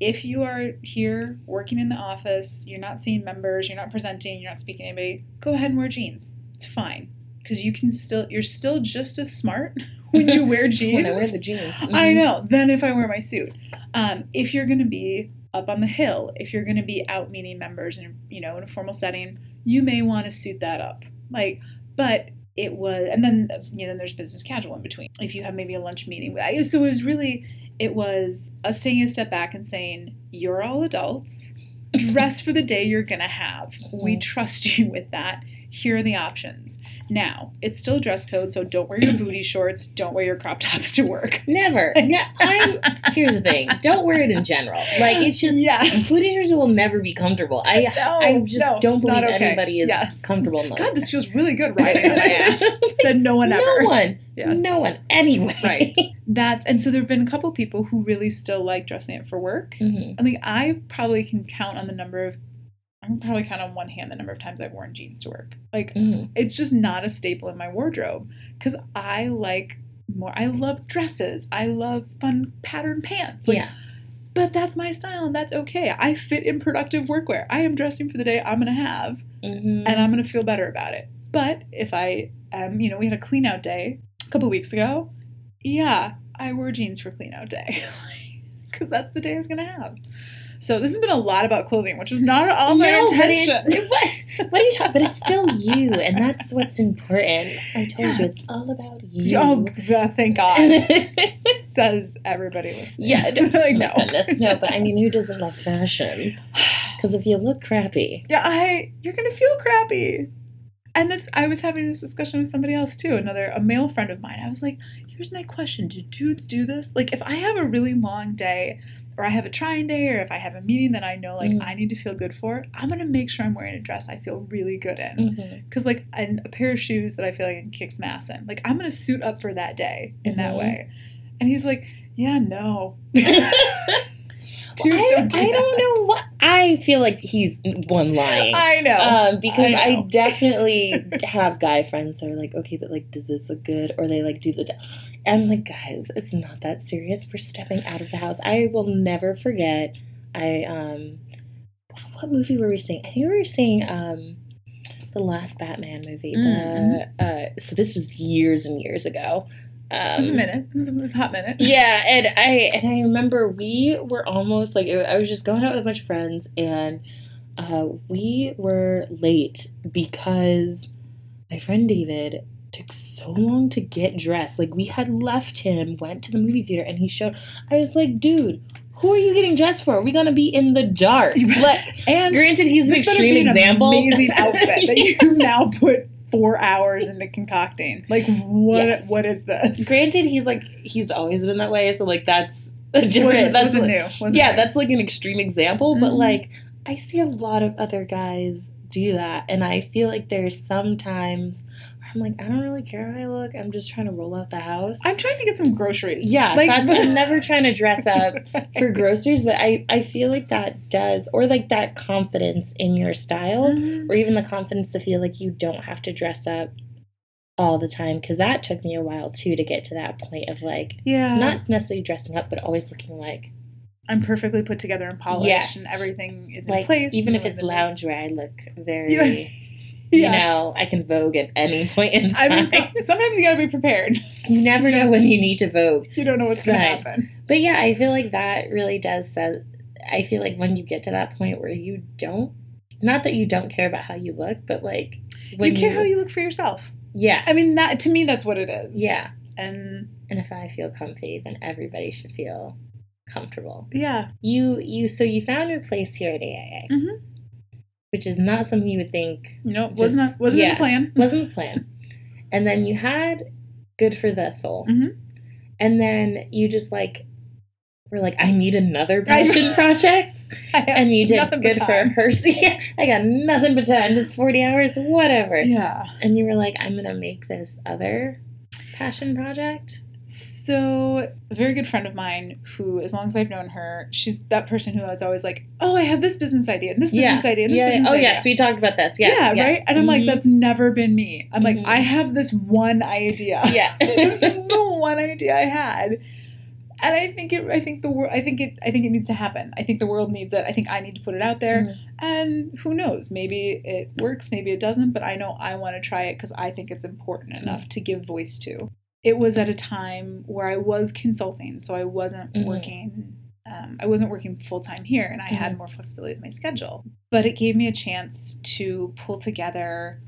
If you are here working in the office, you're not seeing members, you're not presenting, you're not speaking to anybody, go ahead and wear jeans. It's fine because you can still you're still just as smart <laughs> when you wear jeans. <laughs> when i wear the jeans I Mhm. know. Then if I wear my suit, um, if you're going to be up on the hill, if you're going to be out meeting members and you know in a formal setting, you may want to suit that up. Like, but it was, and then you know there's business casual in between. If you have maybe a lunch meeting, with I- so it was really it was us taking a step back and saying you're all adults. Dress for the day you're gonna have. We Mhm. trust you with that. Here are the options. Now, it's still dress code, so don't wear your booty shorts, don't wear your crop tops to work. never <laughs> yeah i'm here's the thing don't wear it in general like it's just yes. booty shorts will never be comfortable i No, i just no, don't believe okay. anybody is Yes. comfortable in those God, this feels really good riding on my <laughs> ass. Said no one ever. no one Yes. no one anyway Right. That's and so there have been a couple people who really still like dressing it for work. Mhm. I think I probably can count on the number of I can probably count on one hand the number of times I've worn jeans to work. Like Mhm. it's just not a staple in my wardrobe because I like more. I love dresses. I love fun pattern pants. Like, yeah But that's my style and that's okay. I fit in productive workwear. I am dressing for the day I'm gonna have. Mhm. and I'm gonna feel better about it. But if I am, you know, we had a clean out day a couple weeks ago. Yeah, I wore jeans for clean out day <laughs> because that's the day I was gonna have. So this has been a lot about clothing, which was not all my no, but intention. it's <laughs> what, what are you talking? But it's still you, and that's what's important. I told you, it's all about you. oh, thank God, <laughs> says everybody listening. yeah, no, like no, goodness, no. But I mean, who doesn't love fashion? <sighs> Because if you look crappy, yeah, I you're gonna feel crappy. And this, I was having this discussion with somebody else too, another a male friend of mine. I was like, "Here's my question: Do dudes do this? Like, if I have a really long day, or I have a trying day, or if I have a meeting that I know like Mm. I need to feel good for, I'm gonna make sure I'm wearing a dress I feel really good in. Mhm. Because like and a pair of shoes that I feel like I can kick some ass in. Like I'm gonna suit up for that day in that Mhm. way. And he's like, "Yeah, no." <laughs> <laughs> I, I don't know what. I feel like he's one lying. I know. Um, because I I, definitely <laughs> have guy friends that are like, okay, but like, does this look good? Or they like do the. I'm like, guys, it's not that serious. We're stepping out of the house. I will never forget. I um, what movie were we seeing? I think we were seeing um, the last Batman movie. Mm, The uh, so this was years and years ago. It was a Um, minute. It was it was a hot minute. yeah, and I and I remember we were almost like I was just going out with a bunch of friends, and uh, we were late because my friend David took so long to get dressed. Like we had left him, went to the movie theater, and he showed. I was like, dude. Who are you getting dressed for? We're gonna be in the dark. <laughs> And granted, he's an extreme an example. Amazing outfit that <laughs> you now put four hours into concocting. Like what? Yes. What is this? granted, he's like he's always been that way. So like that's a different. That's like- new. Wasn't yeah, new. that's like an extreme example, but Mhm. like I see a lot of other guys do that, and I feel like there's sometimes I'm like, I don't really care how I look. I'm just trying to roll out the house. I'm trying to get some groceries. yeah, like that's, <laughs> I'm never trying to dress up for <laughs> groceries, but I I feel like that does, or like that confidence in your style, Mhm. or even the confidence to feel like you don't have to dress up all the time because that took me a while too to get to that point of like Yeah. not necessarily dressing up, but always looking like I'm perfectly put together and polished, Yes. and everything is in like place. even if it's loungewear, I look <laughs> very. You Yeah. know, I can vogue at any <laughs> point in I time. mean, so, sometimes you gotta be prepared. you never know when you need to vogue. You don't know what's It's gonna happen. But yeah, I feel like that really does set. I feel like when you get to that point where you don't, not that you don't care about how you look, but like when you care how you look for yourself. yeah, I mean, that to me, that's what it is. yeah. And And if I feel comfy, then everybody should feel comfortable. yeah, You you so you found your place here at AIA, Mhm. Which is not something you would think no, Just- was not wasn't yeah. the plan. <laughs> wasn't the plan. and then you had good for her soul, Mhm. and then you just like were like, I need another <laughs> passion project. <laughs> And you did good for time. her. So yeah, I got nothing but time. Just forty hours, whatever. Yeah. And you were like, I'm gonna make this other passion project. So, a very good friend of mine, who, as long as I've known her, she's that person who I was always like, "Oh, I have this business idea, and this Yeah. business idea, and this yeah. business Oh idea." yes, we talked about this. Yes, yeah, yes. right. And I'm like, Mhm. that's never been me. I'm Mhm. like, I have this one idea. <laughs> yeah. <laughs> this is the one idea I had, and I think it. I think the world. I think it. I think it needs to happen. I think the world needs it. I think I need to put it out there. Mhm. And who knows? Maybe it works. Maybe it doesn't. But I know I want to try it because I think it's important enough to give voice to. It was at a time where I was consulting, so I wasn't Mhm. working. Um, I wasn't working full time here, and I had Mhm. more flexibility with my schedule. But it gave me a chance to pull together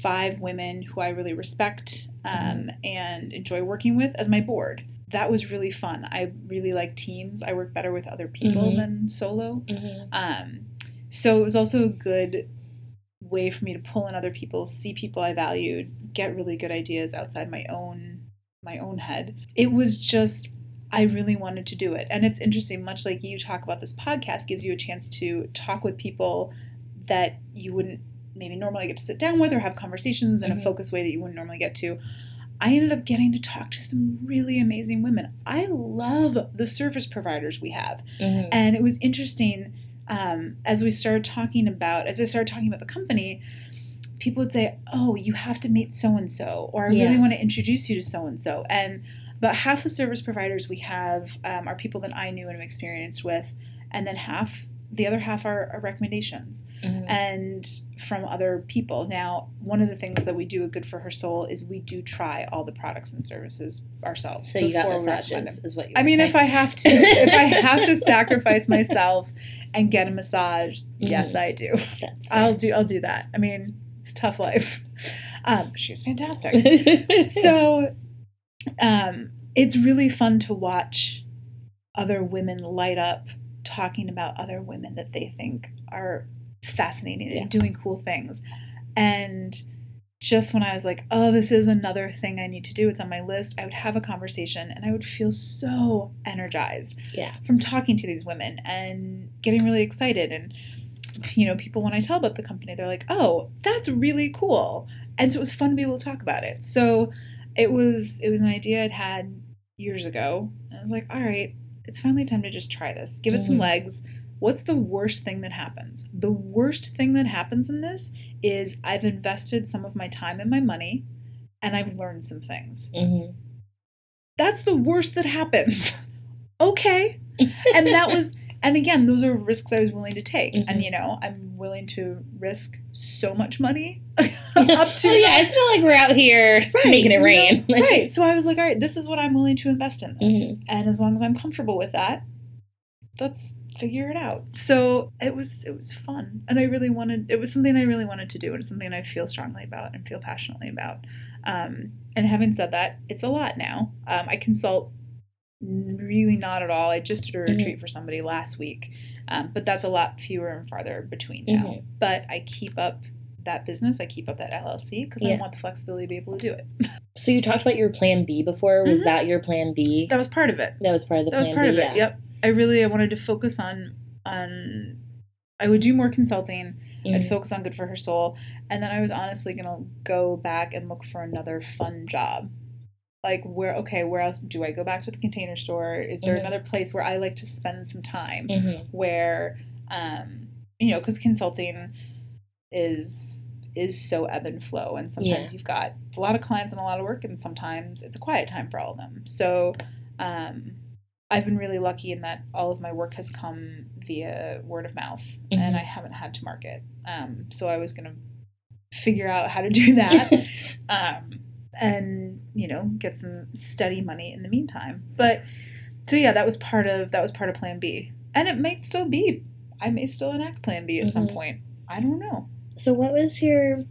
five women who I really respect um, and enjoy working with as my board. That was really fun. I really like teams. I work better with other people Mhm. than solo. Mhm. Um, so it was also a good way for me to pull in other people, see people I valued, get really good ideas outside my own my own head. It was just I really wanted to do it. And it's interesting, much like you talk about this podcast gives you a chance to talk with people that you wouldn't maybe normally get to sit down with or have conversations in Mhm. a focused way that you wouldn't normally get to. I ended up getting to talk to some really amazing women. I love the service providers we have. Mhm. And it was interesting um, as we started talking about, as I started talking about the company, people would say, Oh, you have to meet so and so, or I really want to introduce you to so and so. And about half the service providers we have um, are people that I knew and am experienced with, and then half, the other half are, are recommendations Mhm. and from other people. Now, one of the things that we do at Good for Her Soul is we do try all the products and services ourselves. So you got before we recommend them. massages, is what you. I mean, saying. if I have to, if I <laughs> have to sacrifice myself and get a massage, yes, Mhm. I do. I'll do. I'll do that. I mean, it's a tough life. Um, she was fantastic. <laughs> so, um, it's really fun to watch other women light up talking about other women that they think are fascinating Yeah. and doing cool things, and just when I was like, oh, this is another thing I need to do, it's on my list, I would have a conversation and I would feel so energized yeah. from talking to these women and getting really excited. And, you know, people, when I tell about the company, they're like, oh, that's really cool. And so it was fun to be able to talk about it. So it was, it was an idea I'd had years ago. And I was like, all right, it's finally time to just try this, give it some Mhm. legs. What's the worst thing that happens? The worst thing that happens in this is I've invested some of my time and my money and I've learned some things. Mhm. That's the worst that happens. <laughs> okay. And that was, and again, those are risks I was willing to take. Mhm. And, you know, I'm willing to risk so much money <laughs> <laughs> up to. Oh yeah, it's not like we're out here Right, making you it know, rain. <laughs> right. So I was like, all right, this is what I'm willing to invest in this. Mhm. And as long as I'm comfortable with that, let's figure it out. So it was it was fun. And I really wanted it was something I really wanted to do and it's something I feel strongly about and feel passionately about. Um, and having said that, it's a lot now. Um, I consult really not at all. I just did a Mhm. retreat for somebody last week. Um, but that's a lot fewer and farther between now. Mhm. But I keep up that business, I keep up that LLC because Yeah. I want the flexibility to be able to do it. <laughs> So you talked about your plan B before. Was Mhm. that your plan B? That was part of it. That was part of the that was plan part B. of it. yeah. Yep. I really I wanted to focus on on I would do more consulting. I'd Mhm. focus on good for her soul, and then I was honestly gonna go back and look for another fun job. Like where okay, where else do I go back to the container store? Is there Mhm. another place where I like to spend some time? Mhm. Where um you know, because consulting is is so ebb and flow. And sometimes Yeah. you've got a lot of clients and a lot of work, and sometimes it's a quiet time for all of them. So um, I've been really lucky in that all of my work has come via word of mouth, Mhm. and I haven't had to market. Um, so I was going to figure out how to do that. <laughs> um, and you know get some steady money in the meantime but so yeah that was part of that was part of plan b and it might still be i may still enact plan b at some Mhm. point i don't know So, what was your,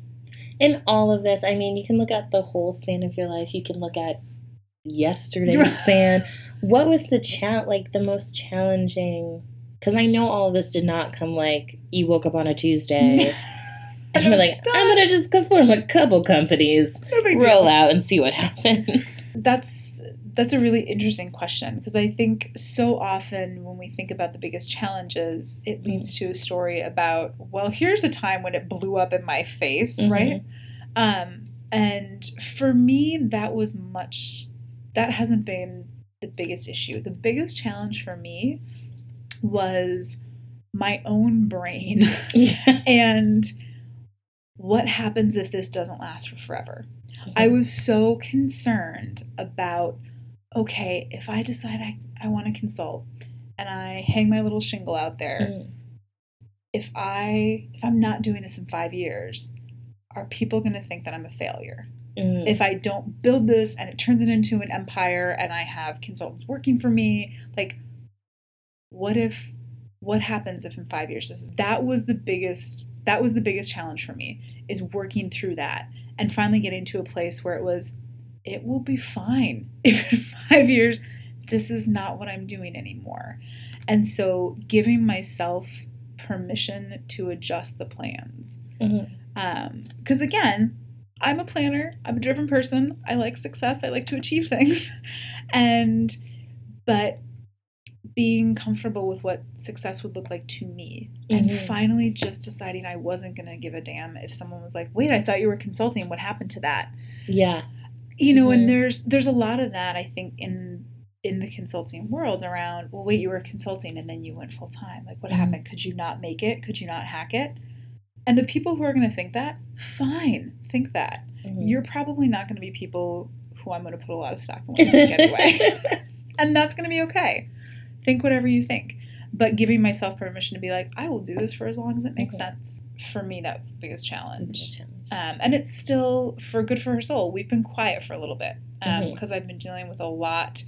in all of this? I mean, you can look at the whole span of your life, you can look at yesterday's <laughs> span. What was the chat like the most challenging? Because I know all of this did not come like you woke up on a Tuesday <laughs> and you're like, <laughs> I'm gonna just go form a couple companies, No roll out, and see what happens. <laughs> that's that's a really interesting question because i think so often when we think about the biggest challenges it leads to a story about well here's a time when it blew up in my face Mhm. right um and for me that was much that hasn't been the biggest issue the biggest challenge for me was my own brain <laughs> Yeah. and what happens if this doesn't last for forever I was so concerned about okay, if I decide I, I want to consult and I hang my little shingle out there, Mm. if I if I'm not doing this in 5 years, are people going to think that I'm a failure? Mm. If I don't build this and it turns it into an empire and I have consultants working for me, like what if what happens if in 5 years this is that was the biggest that was the biggest challenge for me is working through that and finally getting to a place where it was it will be fine <laughs> if in five years this is not what I'm doing anymore. And so giving myself permission to adjust the plans. Mm-hmm. Um, because again, I'm a planner, I'm a driven person, I like success, I like to achieve things. <laughs> and, but being comfortable with what success would look like to me and Mhm. finally just deciding I wasn't going to give a damn if someone was like, "Wait, I thought you were consulting. What happened to that?" Yeah. you know Mhm. and there's there's a lot of that i think in in the consulting world around well wait you were consulting and then you went full time like what Mhm. happened could you not make it could you not hack it and the people who are going to think that fine think that Mhm. you're probably not going to be people who i'm going to put a lot of stock in what you think anyway <laughs> <laughs> and that's going to be okay think whatever you think but giving myself permission to be like i will do this for as long as it makes Mhm. sense for me that's the biggest challenge Challenge. um, and it's still for good for her soul. We've been quiet for a little bit because I've been dealing with a lot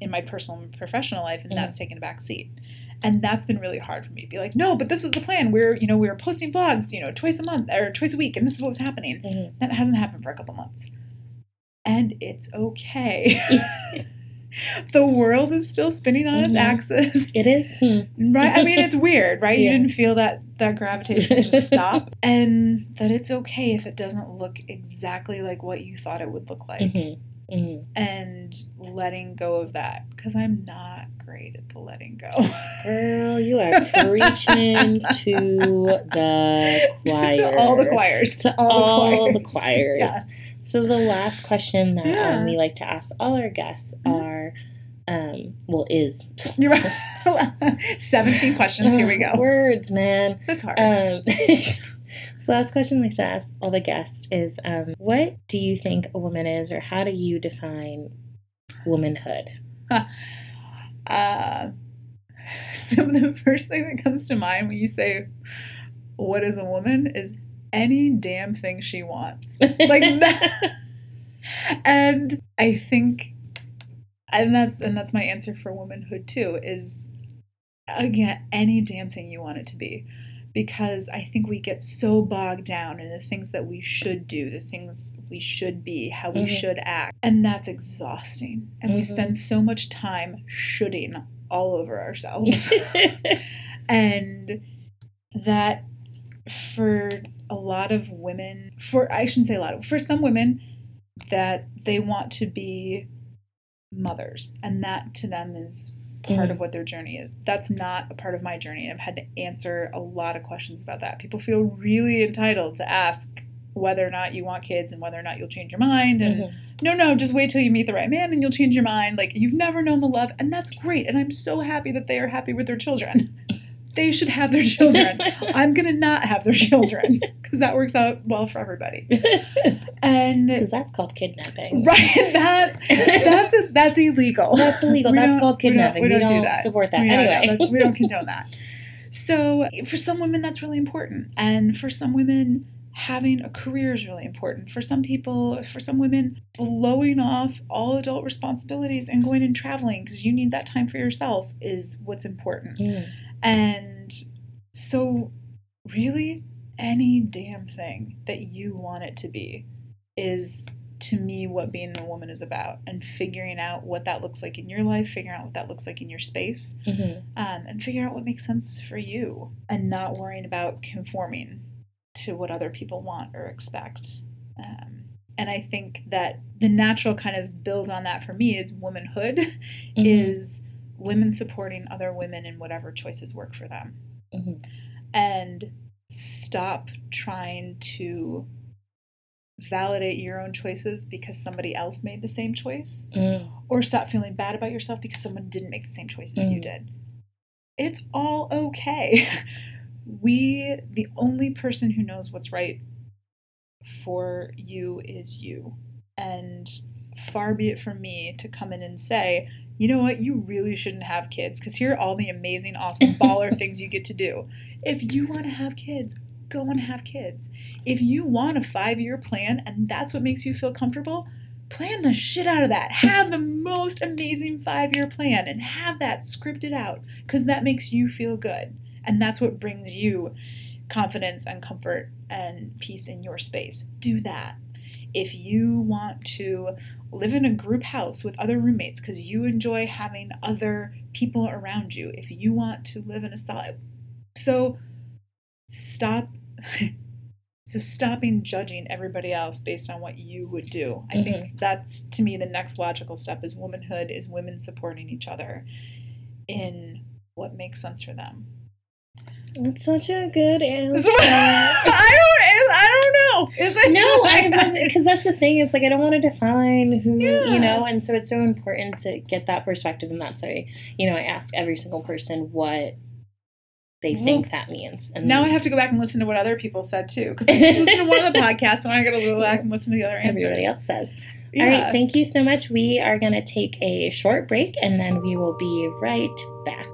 in my personal and professional life, and Mhm. that's taken a back seat. And that's been really hard for me to be like, no, but this was the plan. We're you know we were posting blogs, you know, twice a month or twice a week, and this is what was happening. Mhm. That hasn't happened for a couple months, and it's okay. <laughs> <laughs> <laughs> the world is still spinning on its Mhm. axis. It is. Hmm. <laughs> Right. I mean, it's weird, right? Yeah. You didn't feel that that gravitation just <laughs> stop, and that it's okay if it doesn't look exactly like what you thought it would look like, Mhm. Mhm. and letting go of that because I'm not great at the letting go. Girl, you are preaching to the choir. to all the choirs. To all the all the choirs. choirs. Yeah. So the last question that Yeah. um, we like to ask all our guests Mhm. are, um, well, is You're right. <laughs> Seventeen questions. Here we go. <laughs> Words, man. That's hard. Um, <laughs> so last question I like to ask all the guests is, um, what do you think a woman is, or how do you define womanhood? uh, some of the first thing that comes to mind when you say what is a woman is any damn thing she wants like <laughs> that and i think and that's and that's my answer for womanhood too is again any damn thing you want it to be because i think we get so bogged down in the things that we should do the things we should be how we Mhm. should act and that's exhausting and we Mhm. spend so much time shoulding all over ourselves <laughs> and that for a lot of women for i shouldn't say a lot of for some women that they want to be mothers and that to them is part of what their journey is that's not a part of my journey and i've had to answer a lot of questions about that people feel really entitled to ask whether or not you want kids and whether or not you'll change your mind and Mhm. no, no, just wait till you meet the right man and you'll change your mind. Like you've never known the love, and that's great. And I'm so happy that they are happy with their children. <laughs> they should have their children. <laughs> I'm gonna not have their children because that works out well for everybody. And <laughs> Because that's called kidnapping. right, <laughs> that that's that's illegal. That's illegal. We That's don't- called we don't- kidnapping. We don't, do that. support that. We don't- anyway. we don't condone that. So for some women, that's really important, and for some women, having a career is really important. For some people, for some women, blowing off all adult responsibilities and going and traveling because you need that time for yourself is what's important. Mm. And so, really, any damn thing that you want it to be is to me what being a woman is about and figuring out what that looks like in your life, figuring out what that looks like in your space, Mhm. um, and figuring out what makes sense for you and not worrying about conforming to what other people want or expect. Um, and I think that the natural kind of build on that for me is womanhood Mhm. is women supporting other women in whatever choices work for them Mhm. and stop trying to validate your own choices because somebody else made the same choice Mm. or stop feeling bad about yourself because someone didn't make the same choice as you Mm. did it's all okay <laughs> we the only person who knows what's right for you is you and far be it from me to come in and say you know what? You really shouldn't have kids because here are all the amazing awesome <laughs> baller things you get to do. If you want to have kids go and have kids. If you want a five year plan and that's what makes you feel comfortable plan the shit out of that. Have the most amazing five year plan and have that scripted out because that makes you feel good. And that's what brings you confidence and comfort and peace in your space. Do that if you want to live in a group house with other roommates because you enjoy having other people around you if you want to live in a solid so stop <laughs> so stopping judging everybody else based on what you would do i think mm-hmm. that's to me the next logical step is womanhood is women supporting each other in what makes sense for them That's such a good <laughs> answer. I don't. Know. Is it? no, <laughs> I because that's the thing. It's like I don't want to define who Yeah. you know, and so it's so important to get that perspective, and that's why you know I ask every single person what they Well, think that means. And Now I have to go back and listen to what other people said too, because <laughs> I listened to one of the podcasts, and I got to go back and listen to the other answers. everybody else says. Yeah. All right, thank you so much. We are going to take a short break, and then we will be right back.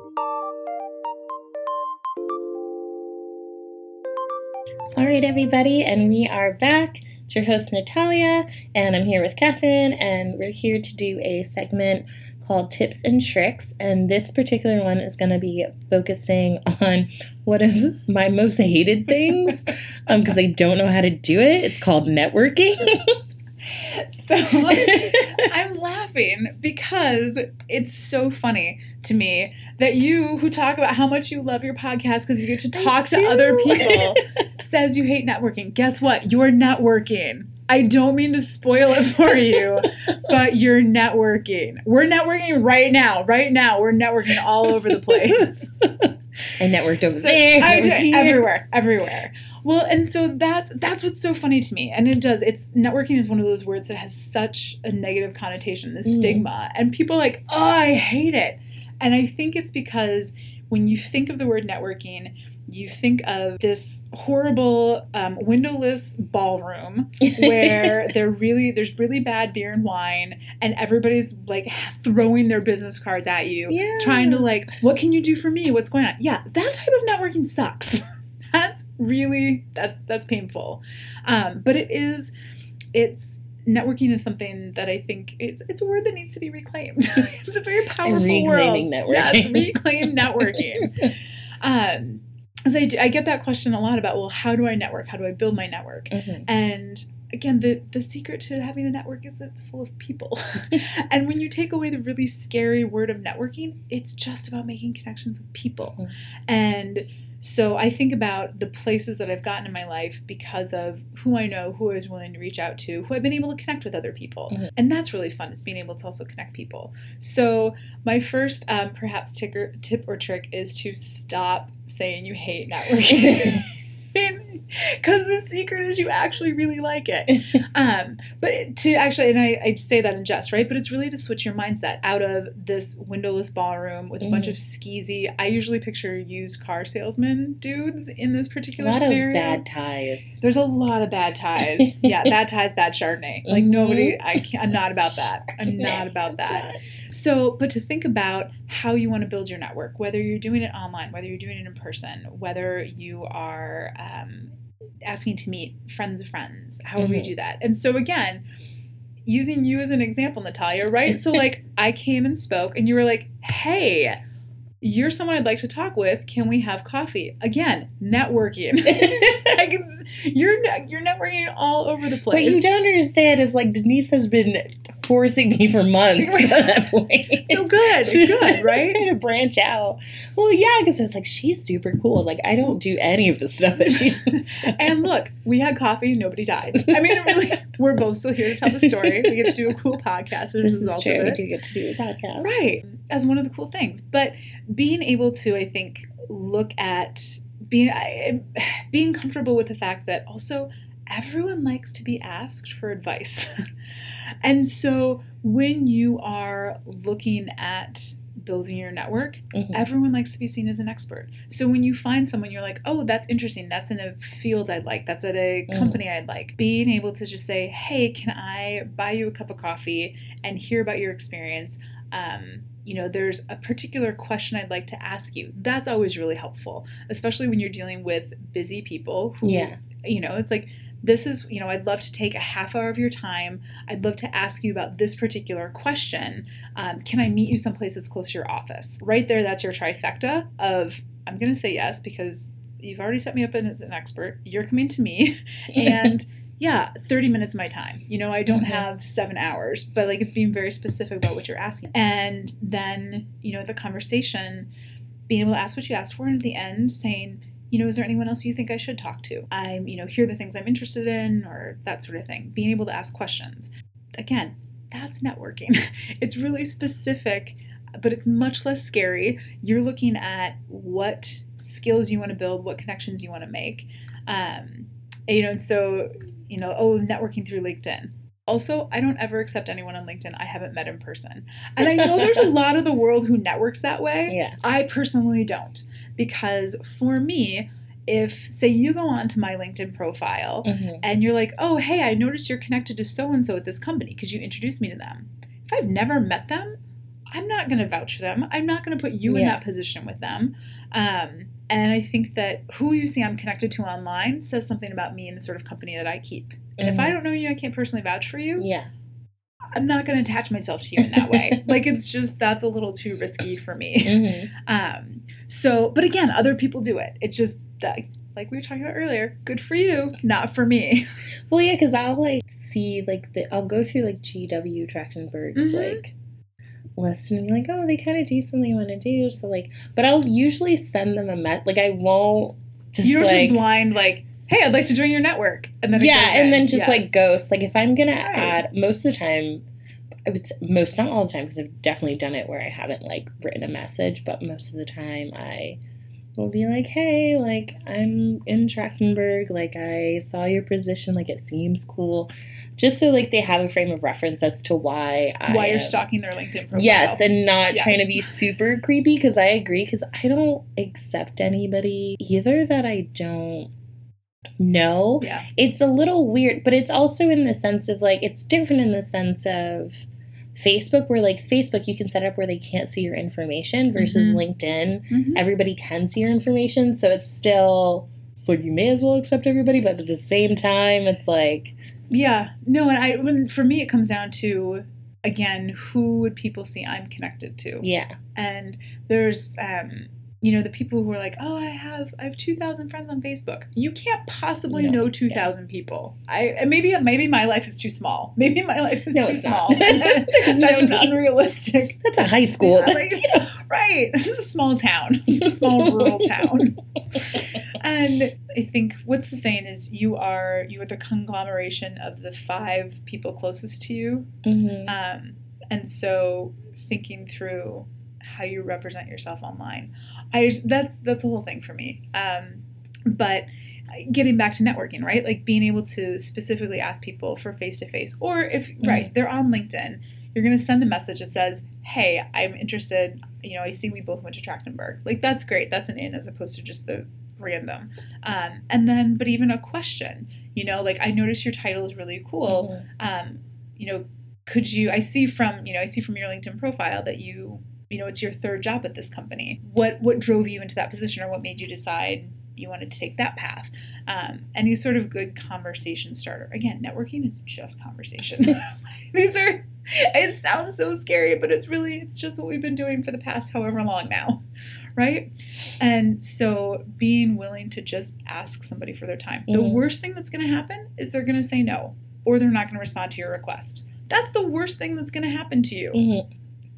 All right, everybody, and we are back. It's your host, Natalia, and I'm here with Catherine, and we're here to do a segment called Tips and Tricks. And this particular one is going to be focusing <laughs> on one of my most hated things um, because I don't know how to do it. It's called networking. <laughs> <laughs> So <laughs> I'm laughing because it's so funny to me that you, who talk about how much you love your podcast because you get to talk to other people, <laughs> says you hate networking. Guess what? You're networking. I don't mean to spoil it for you, but you're networking. We're networking right now. Right now, we're networking all over the place. I networked over So- there. I here. everywhere, everywhere. Well, and so that's that's what's so funny to me, and it does. It's networking is one of those words that has such a negative connotation, this Mm. stigma, and people are like, oh, I hate it, and I think it's because when you think of the word networking, you think of this horrible um, windowless ballroom <laughs> where they're really there's really bad beer and wine, and everybody's like throwing their business cards at you yeah. trying to like, what can you do for me? What's going on? Yeah, that type of networking sucks. <laughs> that's really that's that's painful. Um, but it is, it's networking is something that I think it's it's a word that needs to be reclaimed. <laughs> it's a very powerful reclaiming world. networking. Yes, reclaim networking. um, as I, do, I get that question a lot about, well, how do I network? How do I build my network? Mhm. And again, the, the secret to having a network is that it's full of people. <laughs> <laughs> and when you take away the really scary word of networking, it's just about making connections with people. Mhm. And so I think about the places that I've gotten in my life because of who I know, who I was willing to reach out to, who I've been able to connect with other people. Mhm. And that's really fun, is being able to also connect people. So my first perhaps ticker, tip or trick is to stop saying you hate networking. because <laughs> the secret is you actually really like it. <laughs> Um, but to actually, and I, I say that in jest, right? But it's really to switch your mindset out of this windowless ballroom with a Mm. bunch of skeezy. I usually picture used car salesman dudes in this particular scenario. bad ties. There's a lot of bad ties. yeah, <laughs> bad ties, bad Chardonnay. Like Mhm. nobody, I can't, I'm not about that. I'm not about that. So, but to think about how you want to build your network, whether you're doing it online, whether you're doing it in person, whether you are um, asking to meet friends of friends, however Mhm. you do that. And so, again, using you as an example, Natalia, right? So, like, <laughs> I came and spoke, and you were like, hey, you're someone I'd like to talk with. Can we have coffee? Again, networking. <laughs> <laughs> I can, you're you're networking all over the place. What you don't understand is like Denise has been forcing me for months at that point. so good, <laughs> good, right? To branch out. Well, yeah, because I was like, she's super cool. Like, I don't do any of the stuff that she <laughs> does. And look, we had coffee, nobody died. I mean, really, <laughs> we're both still here to tell the story. We get to do a cool podcast this is true. We do get to do a podcast. Right. As one of the cool things. But being able to, I think, look at being I, being comfortable with the fact that also everyone likes to be asked for advice. <laughs> and so when you are looking at building your network, Mhm. everyone likes to be seen as an expert. So when you find someone, you're like, oh, that's interesting. That's in a field I'd like. That's at a Mm. company I'd like. Being able to just say, hey, can I buy you a cup of coffee and hear about your experience? Um, you know, there's a particular question I'd like to ask you. That's always really helpful, especially when you're dealing with busy people who, Yeah. you know, it's like, this is, you know, I'd love to take a half hour of your time. I'd love to ask you about this particular question. Um, can I meet you someplace that's close to your office? Right there, that's your trifecta of I'm going to say yes because you've already set me up as an expert. You're coming to me. <laughs> And yeah, 30 minutes of my time. You know, I don't Mhm. have seven hours, but like it's being very specific about what you're asking. And then, you know, the conversation, being able to ask what you asked for, and at the end saying, you know, is there anyone else you think I should talk to? I'm, you know, here are the things I'm interested in, or that sort of thing. Being able to ask questions. Again, that's networking. <laughs> it's really specific, but it's much less scary. You're looking at what skills you want to build, what connections you want to make. Um, and, you know, and so, you know, oh, networking through LinkedIn. Also, I don't ever accept anyone on LinkedIn I haven't met in person. And I know there's a <laughs> lot of the world who networks that way. Yeah. I personally don't because for me, if say you go onto my LinkedIn profile Mhm. and you're like, "Oh, hey, I noticed you're connected to so and so at this company. Could you introduce me to them?" If I've never met them, I'm not going to vouch for them. I'm not going to put you in that position with them. Um, and I think that who you see I'm connected to online says something about me and the sort of company that I keep. And if I Mhm. don't know you, I can't personally vouch for you. Yeah. I'm not going to attach myself to you in that way. <laughs> like it's just that's a little too risky for me. Mhm. <laughs> Um, so, but again, other people do it. It's just that, like we were talking about earlier, good for you, not for me. Well, yeah, because I'll like see like the I'll go through like GW Trachtenberg's Mhm. like list and be like, oh, they kind of do something I want to do. So like, but I'll usually send them a met. Like I won't just you don't like just blind like, hey, I'd like to join your network, and then yeah, and then just Yes. like ghost. Like if I'm gonna Right. add most of the time. I would say, most not all the time because I've definitely done it where I haven't like written a message, but most of the time I will be like, "Hey, like I'm in Trachtenberg, like I saw your position, like it seems cool," just so like they have a frame of reference as to why I why you're stalking their LinkedIn profile. Yes, and not Yes. trying to be super creepy because I agree because I don't accept anybody either that I don't know yeah, it's a little weird, but it's also in the sense of like it's different in the sense of Facebook, where like Facebook you can set up where they can't see your information versus Mhm. LinkedIn, Mhm. everybody can see your information, so it's still like you may as well accept everybody, but at the same time, it's like yeah. No, and I when for me it comes down to again who would people see I'm connected to, yeah, and there's um you know the people who are like oh i have i have 2000 friends on facebook. You can't possibly No, know 2000 people. I and maybe maybe my life is too small. Maybe my life is No, too it's small. Not. <laughs> There's <laughs> no that's unrealistic. That's a high school. Yeah, like, <laughs> right. This is a small town. It's a small rural town. And i think what's the saying is you are you are the conglomeration of the five people closest to you. Mhm. um, and so thinking through how you represent yourself online, I just, that's that's the whole thing for me. Um, but getting back to networking, right? Like being able to specifically ask people for face to face, or if Mm-hmm. right, they're on LinkedIn, you're gonna send a message that says, "Hey, I'm interested. You know, I see we both went to Trachtenberg. Like that's great. That's an in as opposed to just the random. Um, and then, but even a question. You know, like I noticed your title is really cool. Mhm. Um, you know, could you? I see from you know, I see from your LinkedIn profile that you you know it's your third job at this company. What what drove you into that position, or what made you decide you wanted to take that path? Um, any sort of good conversation starter. Again, networking is just conversation. <laughs> <laughs> These are. It sounds so scary, but it's really it's just what we've been doing for the past however long now, right? And so being willing to just ask somebody for their time. The Mhm. worst thing that's going to happen is they're going to say no or they're not going to respond to your request. That's the worst thing that's going to happen to you. Mhm.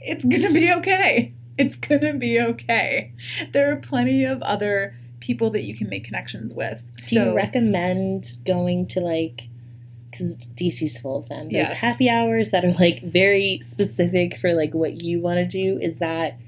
It's going to be okay. It's going to be okay. There are plenty of other people that you can make connections with. Do you recommend going to like, because DC's full of them, those Yes. happy hours that are like very specific for like what you want to do? Is that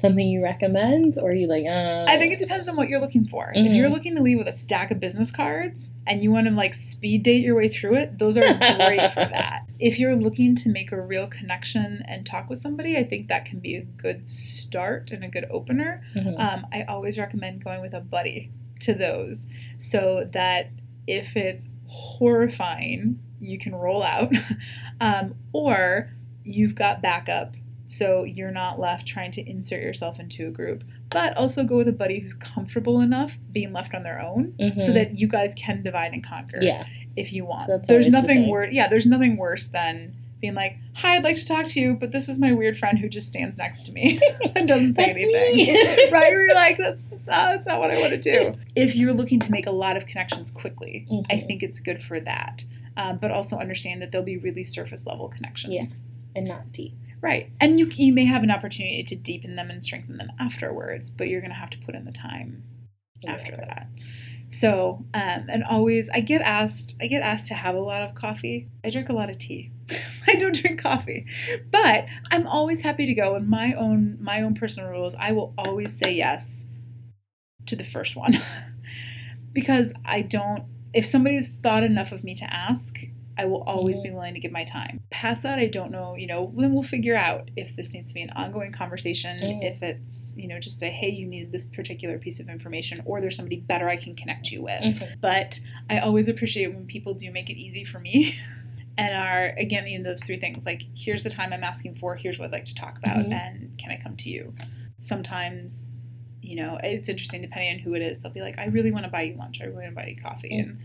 something you recommend, or are you like, uh, I think it depends on what you're looking for. If you're looking to leave with a stack of business cards and you want to like speed date your way through it, those are <laughs> great for that. If you're looking to make a real connection and talk with somebody, I think that can be a good start and a good opener. Mhm. Um, I always recommend going with a buddy to those so that if it's horrifying, you can roll out, <laughs> um, or you've got backup so you're not left trying to insert yourself into a group. But also go with a buddy who's comfortable enough being left on their own so Mhm. that you guys can divide and conquer yeah, if you want. So there's always the nothing worse. Yeah, there's nothing worse than being like, "Hi, I'd like to talk to you, but this is my weird friend who just stands next to me <laughs> and doesn't say anything." me. <laughs> right? You're like, "That's, that's, not, that's not what I want to do." <laughs> If you're looking to make a lot of connections quickly, I Mhm. think it's good for that. Um, but also understand that there'll be really surface level connections. Yeah. and not deep. Right. And you, you may have an opportunity to deepen them and strengthen them afterwards, but you're going to have to put in the time after Right. that. So, um, and always, I get asked, I get asked to have a lot of coffee. I drink a lot of tea. <laughs> I don't drink coffee, but I'm always happy to go. And my own, my own personal rules, I will always say yes to the first one, <laughs> because I don't. If somebody's thought enough of me to ask, I will always Mhm. be willing to give my time. Past that, I don't know. You know, then we'll figure out if this needs to be an ongoing conversation, Mm. if it's you know just a hey, you need this particular piece of information, or there's somebody better I can connect you with. Mhm. But I always appreciate when people do make it easy for me. <laughs> And are again in those three things like here's the time I'm asking for, here's what I'd like to talk about, Mhm. and can I come to you? Sometimes, you know, it's interesting depending on who it is. They'll be like, I really want to buy you lunch, I really want to buy you coffee, Mm. and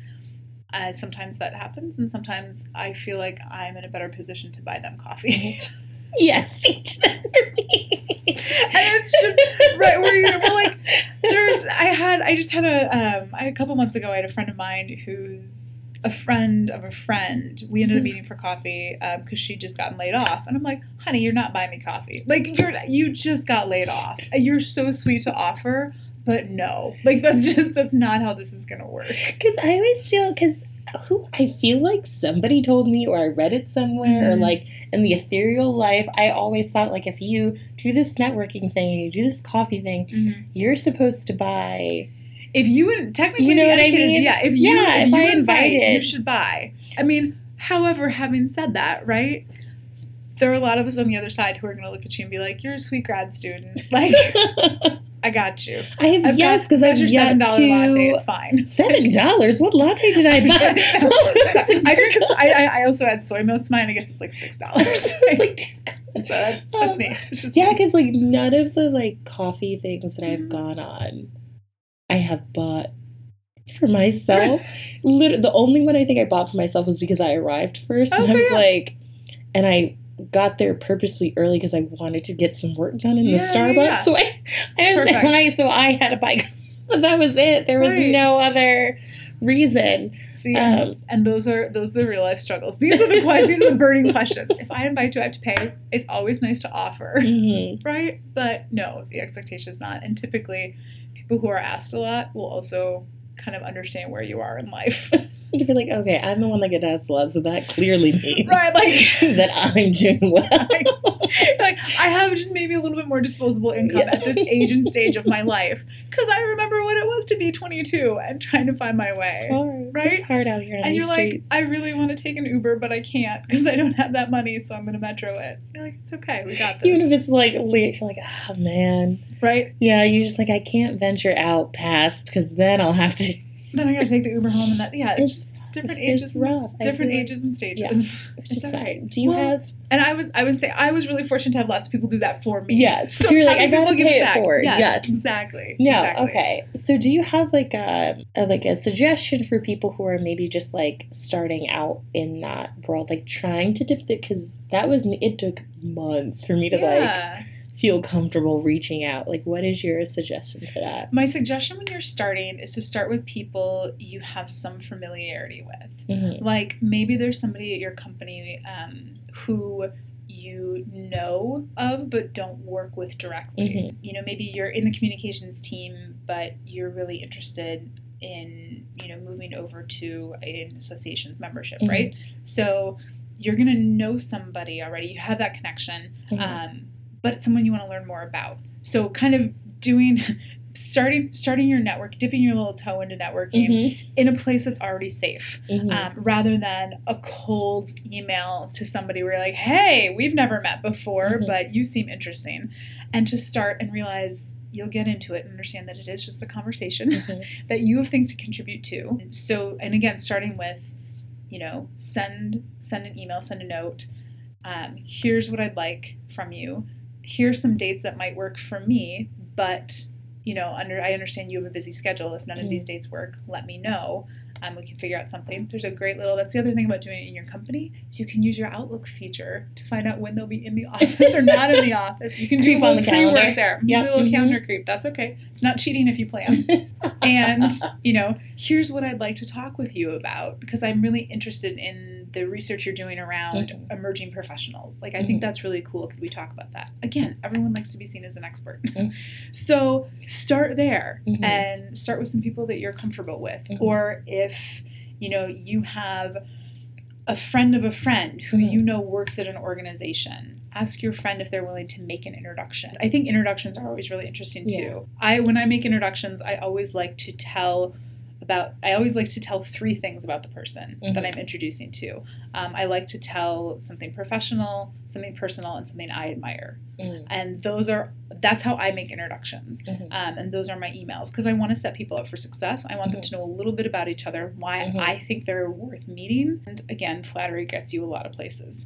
uh, sometimes that happens, and sometimes I feel like I'm in a better position to buy them coffee. <laughs> Yes, you did that for me. and it's just right where you're well, like there's i had i just had a um I, a couple months ago i had a friend of mine who's a friend of a friend we ended up meeting for coffee because she'd just gotten laid off and i'm like honey you're not buying me coffee like you're you just got laid off you're so sweet to offer but no like that's <laughs> just that's not how this is gonna work Because I always feel because who I feel like somebody told me or I read it somewhere or Mhm. like in the ethereal life, I always thought like if you do this networking thing, you do this coffee thing, you're supposed to buy. if you would technically You know what I etiquette is, mean? yeah if you Yeah, if, if you I invite you should buy i mean however having said that right there are a lot of us on the other side who are going to look at you and be like you're a sweet grad student like <laughs> i got you I have I've yes because I've your yet seven dollar latte to it's fine <laughs> seven dollars. What latte did I <laughs> buy? I drink. I, I also add soy milk to mine. I guess it's like six dollars. It's like so that's, that's me. Yeah, because like none of the like coffee things that I've Mhm. gone on, I have bought for myself. Literally, the only one I think I bought for myself was because I arrived first, and I was like, and I got there purposely early because I wanted to get some work done in the Yeah, yeah, Starbucks. yeah. So I, I was. <laughs> So I had a bike. <laughs> but that was it. There was Right. no other reason. See, Um, and those are those are the real life struggles. These are the these are the burning questions. If I invite you, I have to pay. It's always nice to offer, <laughs> Mhm. right? But no, the expectation is not. And typically, people who are asked a lot will also kind of understand where you are in life, To be like, okay, I'm the one that gets asked a lot, so that clearly <laughs> means right? Like <laughs> that I'm doing well. like I have just maybe a little bit more disposable income Yeah. at this age and <laughs> stage of my life because I remember what it was to be 22 and trying to find my way. It's hard. Right? It's hard out here and you're like. I really want to take an Uber, but I can't because I don't have that money, so I'm going to metro it. You're like, it's okay, we got this. Even if it's like late, you're like, oh man. right? Yeah, you're just like, I can't venture out past because then I'll have to. Then I got to take the Uber home, and that yeah, it's, It's different it's, ages, it's rough. Different like- ages and stages. Yeah. <laughs> Which It's is fine. Do you Well, have? And I was, I would say, I was really fortunate to have lots of people do that for me. Yes. So you're like, I gotta give pay it back. forward. Yes, Yes. exactly. No, exactly. okay. So do you have like a, a like a suggestion for people who are maybe just like starting out in that world, like trying to dip it? Because that was me. It took months for me to like Yeah. Feel comfortable reaching out. Like, what is your suggestion for that? My suggestion when you're starting is to start with people you have some familiarity with. Mhm. Like maybe there's somebody at your company um, who you know of but don't work with directly. Mhm. You know, maybe you're in the communications team, but you're really interested in you know moving over to an association's membership, Mhm. right? So you're gonna know somebody already. You have that connection Mhm. um, but someone you want to learn more about. So kind of doing <laughs> starting starting your network, dipping your little toe into networking Mhm. in a place that's already safe, Mhm. um, rather than a cold email to somebody where you're like, "Hey, we've never met before, Mhm. but you seem interesting," and to start and realize you'll get into it and understand that it is just a conversation Mhm. <laughs> that you have things to contribute to. So, and again, starting with, you know, send send an email, send a note. Um, here's what I'd like from you. Here's some dates that might work for me, but you know, under I understand you have a busy schedule. If none of Mm. these dates work, let me know. Um, we can figure out something. There's a great little. That's the other thing about doing it in your company is you can use your Outlook feature to find out when they'll be in the <laughs> office or not in the office. You can do a on little the pre-work there. Yep. Little Mhm. calendar creep. That's okay. It's not cheating if you plan <laughs> and you know here's what i'd like to talk with you about because i'm really interested in the research you're doing around Mhm. emerging professionals like i Mhm. think that's really cool could we talk about that again everyone likes to be seen as an expert Mhm. <laughs> so start there Mhm. and start with some people that you're comfortable with Mhm. or if you know you have a friend of a friend who you know works at an organization ask your friend if they're willing to make an introduction i think introductions are always really interesting too Yeah. i when i make introductions i always like to tell about i always like to tell three things about the person that Mhm. i'm introducing to um, i like to tell something professional something personal and something i admire Mm, and those are that's how i make introductions mhm. um, and those are my emails because I want to set people up for success. I want them to know a little bit about each other, why Mhm. I think they're worth meeting. And again, flattery gets you a lot of places.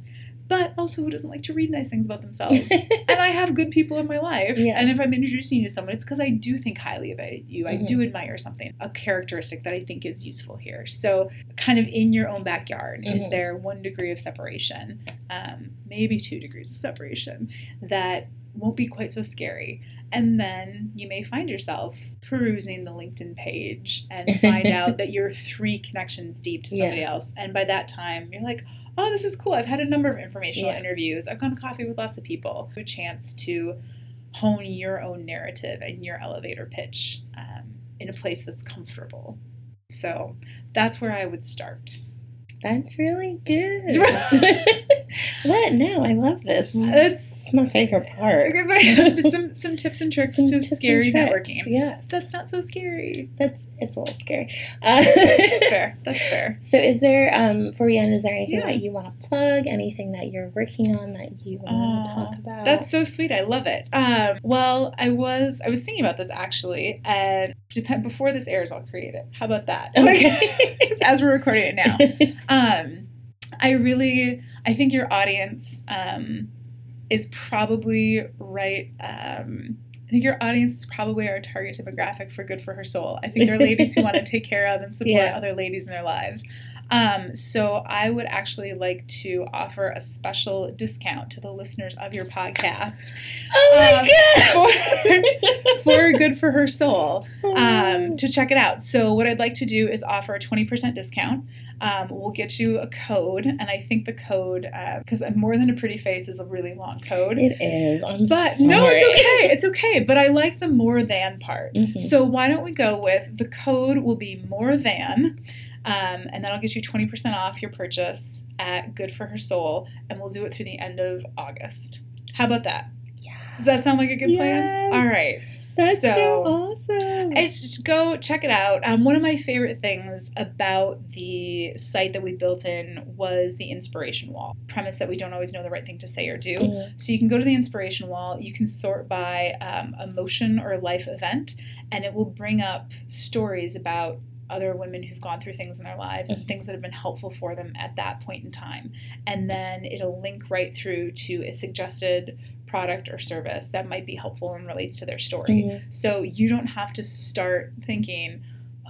But also, who doesn't like to read nice things about themselves? <laughs> and I have good people in my life. Yeah. And if I'm introducing you to someone, it's because I do think highly of you. I Mhm. do admire something, a characteristic that I think is useful here. So, kind of in your own backyard, is Mhm. there one degree of separation, um, maybe two degrees of separation, that won't be quite so scary? And then you may find yourself perusing the LinkedIn page and find <laughs> out that you're three connections deep to somebody else. And by that time, you're like, oh, this is cool. I've had a number of informational Yeah. interviews. I've gone to coffee with lots of people. A chance to hone your own narrative and your elevator pitch um, in a place that's comfortable. So that's where I would start. That's really good. <laughs> <laughs> What? No, I love this. That's It's my favorite part. okay, but some some tips and tricks Some to scary networking. Yeah, That's not so scary. that's it's a little scary. Uh, That's <laughs> fair. That's fair. So, is there, um, for Yen, is there anything Yeah. that you want to plug? Anything that you're working on that you want to Aw, talk about? That's so sweet. I love it. Um, well, I was I was thinking about this actually, and depend before this airs, I'll create it. How about that? <laughs> Okay. As we're recording it now, <laughs> um, I really I think your audience um, is probably right. Um, I think your audience is probably our target demographic for Good for Her Soul. I think they're ladies who want to <laughs> take care of and support Yeah. other ladies in their lives. Um, so I would actually like to offer a special discount to the listeners of your podcast oh my Um, god! for <laughs> Good for Her Soul Oh. um, to check it out. So what I'd like to do is offer a 20% discount. Um, we'll get you a code, and I think the code, because more than a pretty face is a really long code. it is. I'm but sorry. no, it's okay. It's okay. But I like the more than part. Mhm. So why don't we go with the code will be more than, um, and that'll get you 20% off your purchase at Good for Her Soul, and we'll do it through the end of August. How about that? Yeah. Does that sound like a good plan? All right. That's so, So- awesome. It's go check it out. Um, one of my favorite things about the site that we built in was the inspiration wall. Premise that we don't always know the right thing to say or do. Mm, So you can go to the inspiration wall, you can sort by um, emotion or life event, and it will bring up stories about other women who've gone through things in their lives and Mhm. things that have been helpful for them at that point in time. And then it'll link right through to a suggested product or service that might be helpful and relates to their story. mm, So you don't have to start thinking,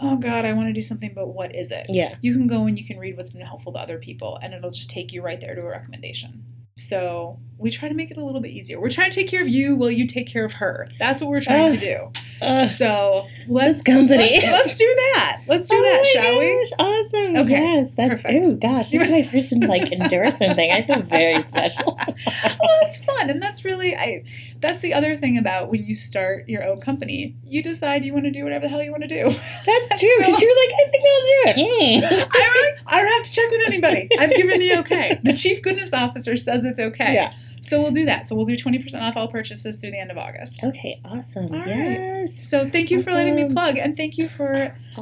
oh God, I want to do something, but what is it? yeah. You can go and you can read what's been helpful to other people, and it'll just take you right there to a recommendation. So we try to make it a little bit easier. We're trying to take care of you while you take care of her. That's what we're trying to do. Uh, So let's company. Let's, let's do that. Let's do oh that, shall we? Awesome. Okay, Yes. That's perfect. oh gosh, this is my <laughs> first like endorsement thing. I feel very <laughs> special. well, it's fun, and that's really I. That's the other thing about when you start your own company. You decide you want to do whatever the hell you want to do. That's <laughs> true because So- you're like, I think I'll do it. Mm. I really, I don't have to check with anybody. I've given the okay. The chief goodness officer says it's okay. Yeah. So we'll do that. So we'll do twenty percent off all purchases through the end of August. Okay. Awesome. All right. yes. So thank you for letting me plug, and thank you for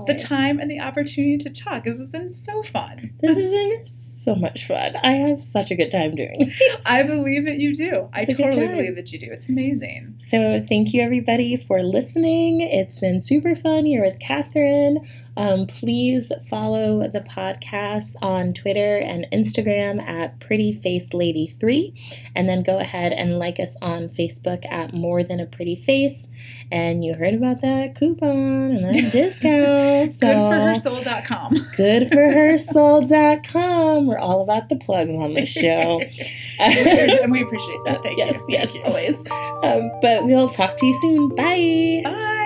the time and the opportunity to talk. This has been so fun. <laughs> This has been so much fun. I have such a good time doing. it. <laughs> I believe that you do. I It's good totally believe that you do. It's amazing. So thank you everybody for listening. It's been super fun here with Catherine. Um, please follow the podcast on Twitter and Instagram at Pretty Face Lady Three, and then go ahead and like us on Facebook at More Than a Pretty Face. And you heard about that coupon and that <laughs> discount. So Goodforhersoul.com. goodforhersoul.com. We're all about the plugs on this show. <laughs> and we appreciate that. Thank yes, you. yes, always. Um, but we'll talk to you soon. Bye. Bye.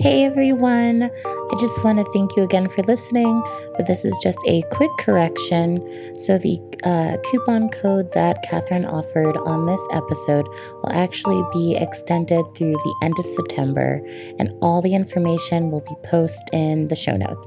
Hey everyone. I just want to thank you again for listening, but this is just a quick correction. So, the uh, coupon code that Catherine offered on this episode will actually be extended through the end of September, and all the information will be posted in the show notes.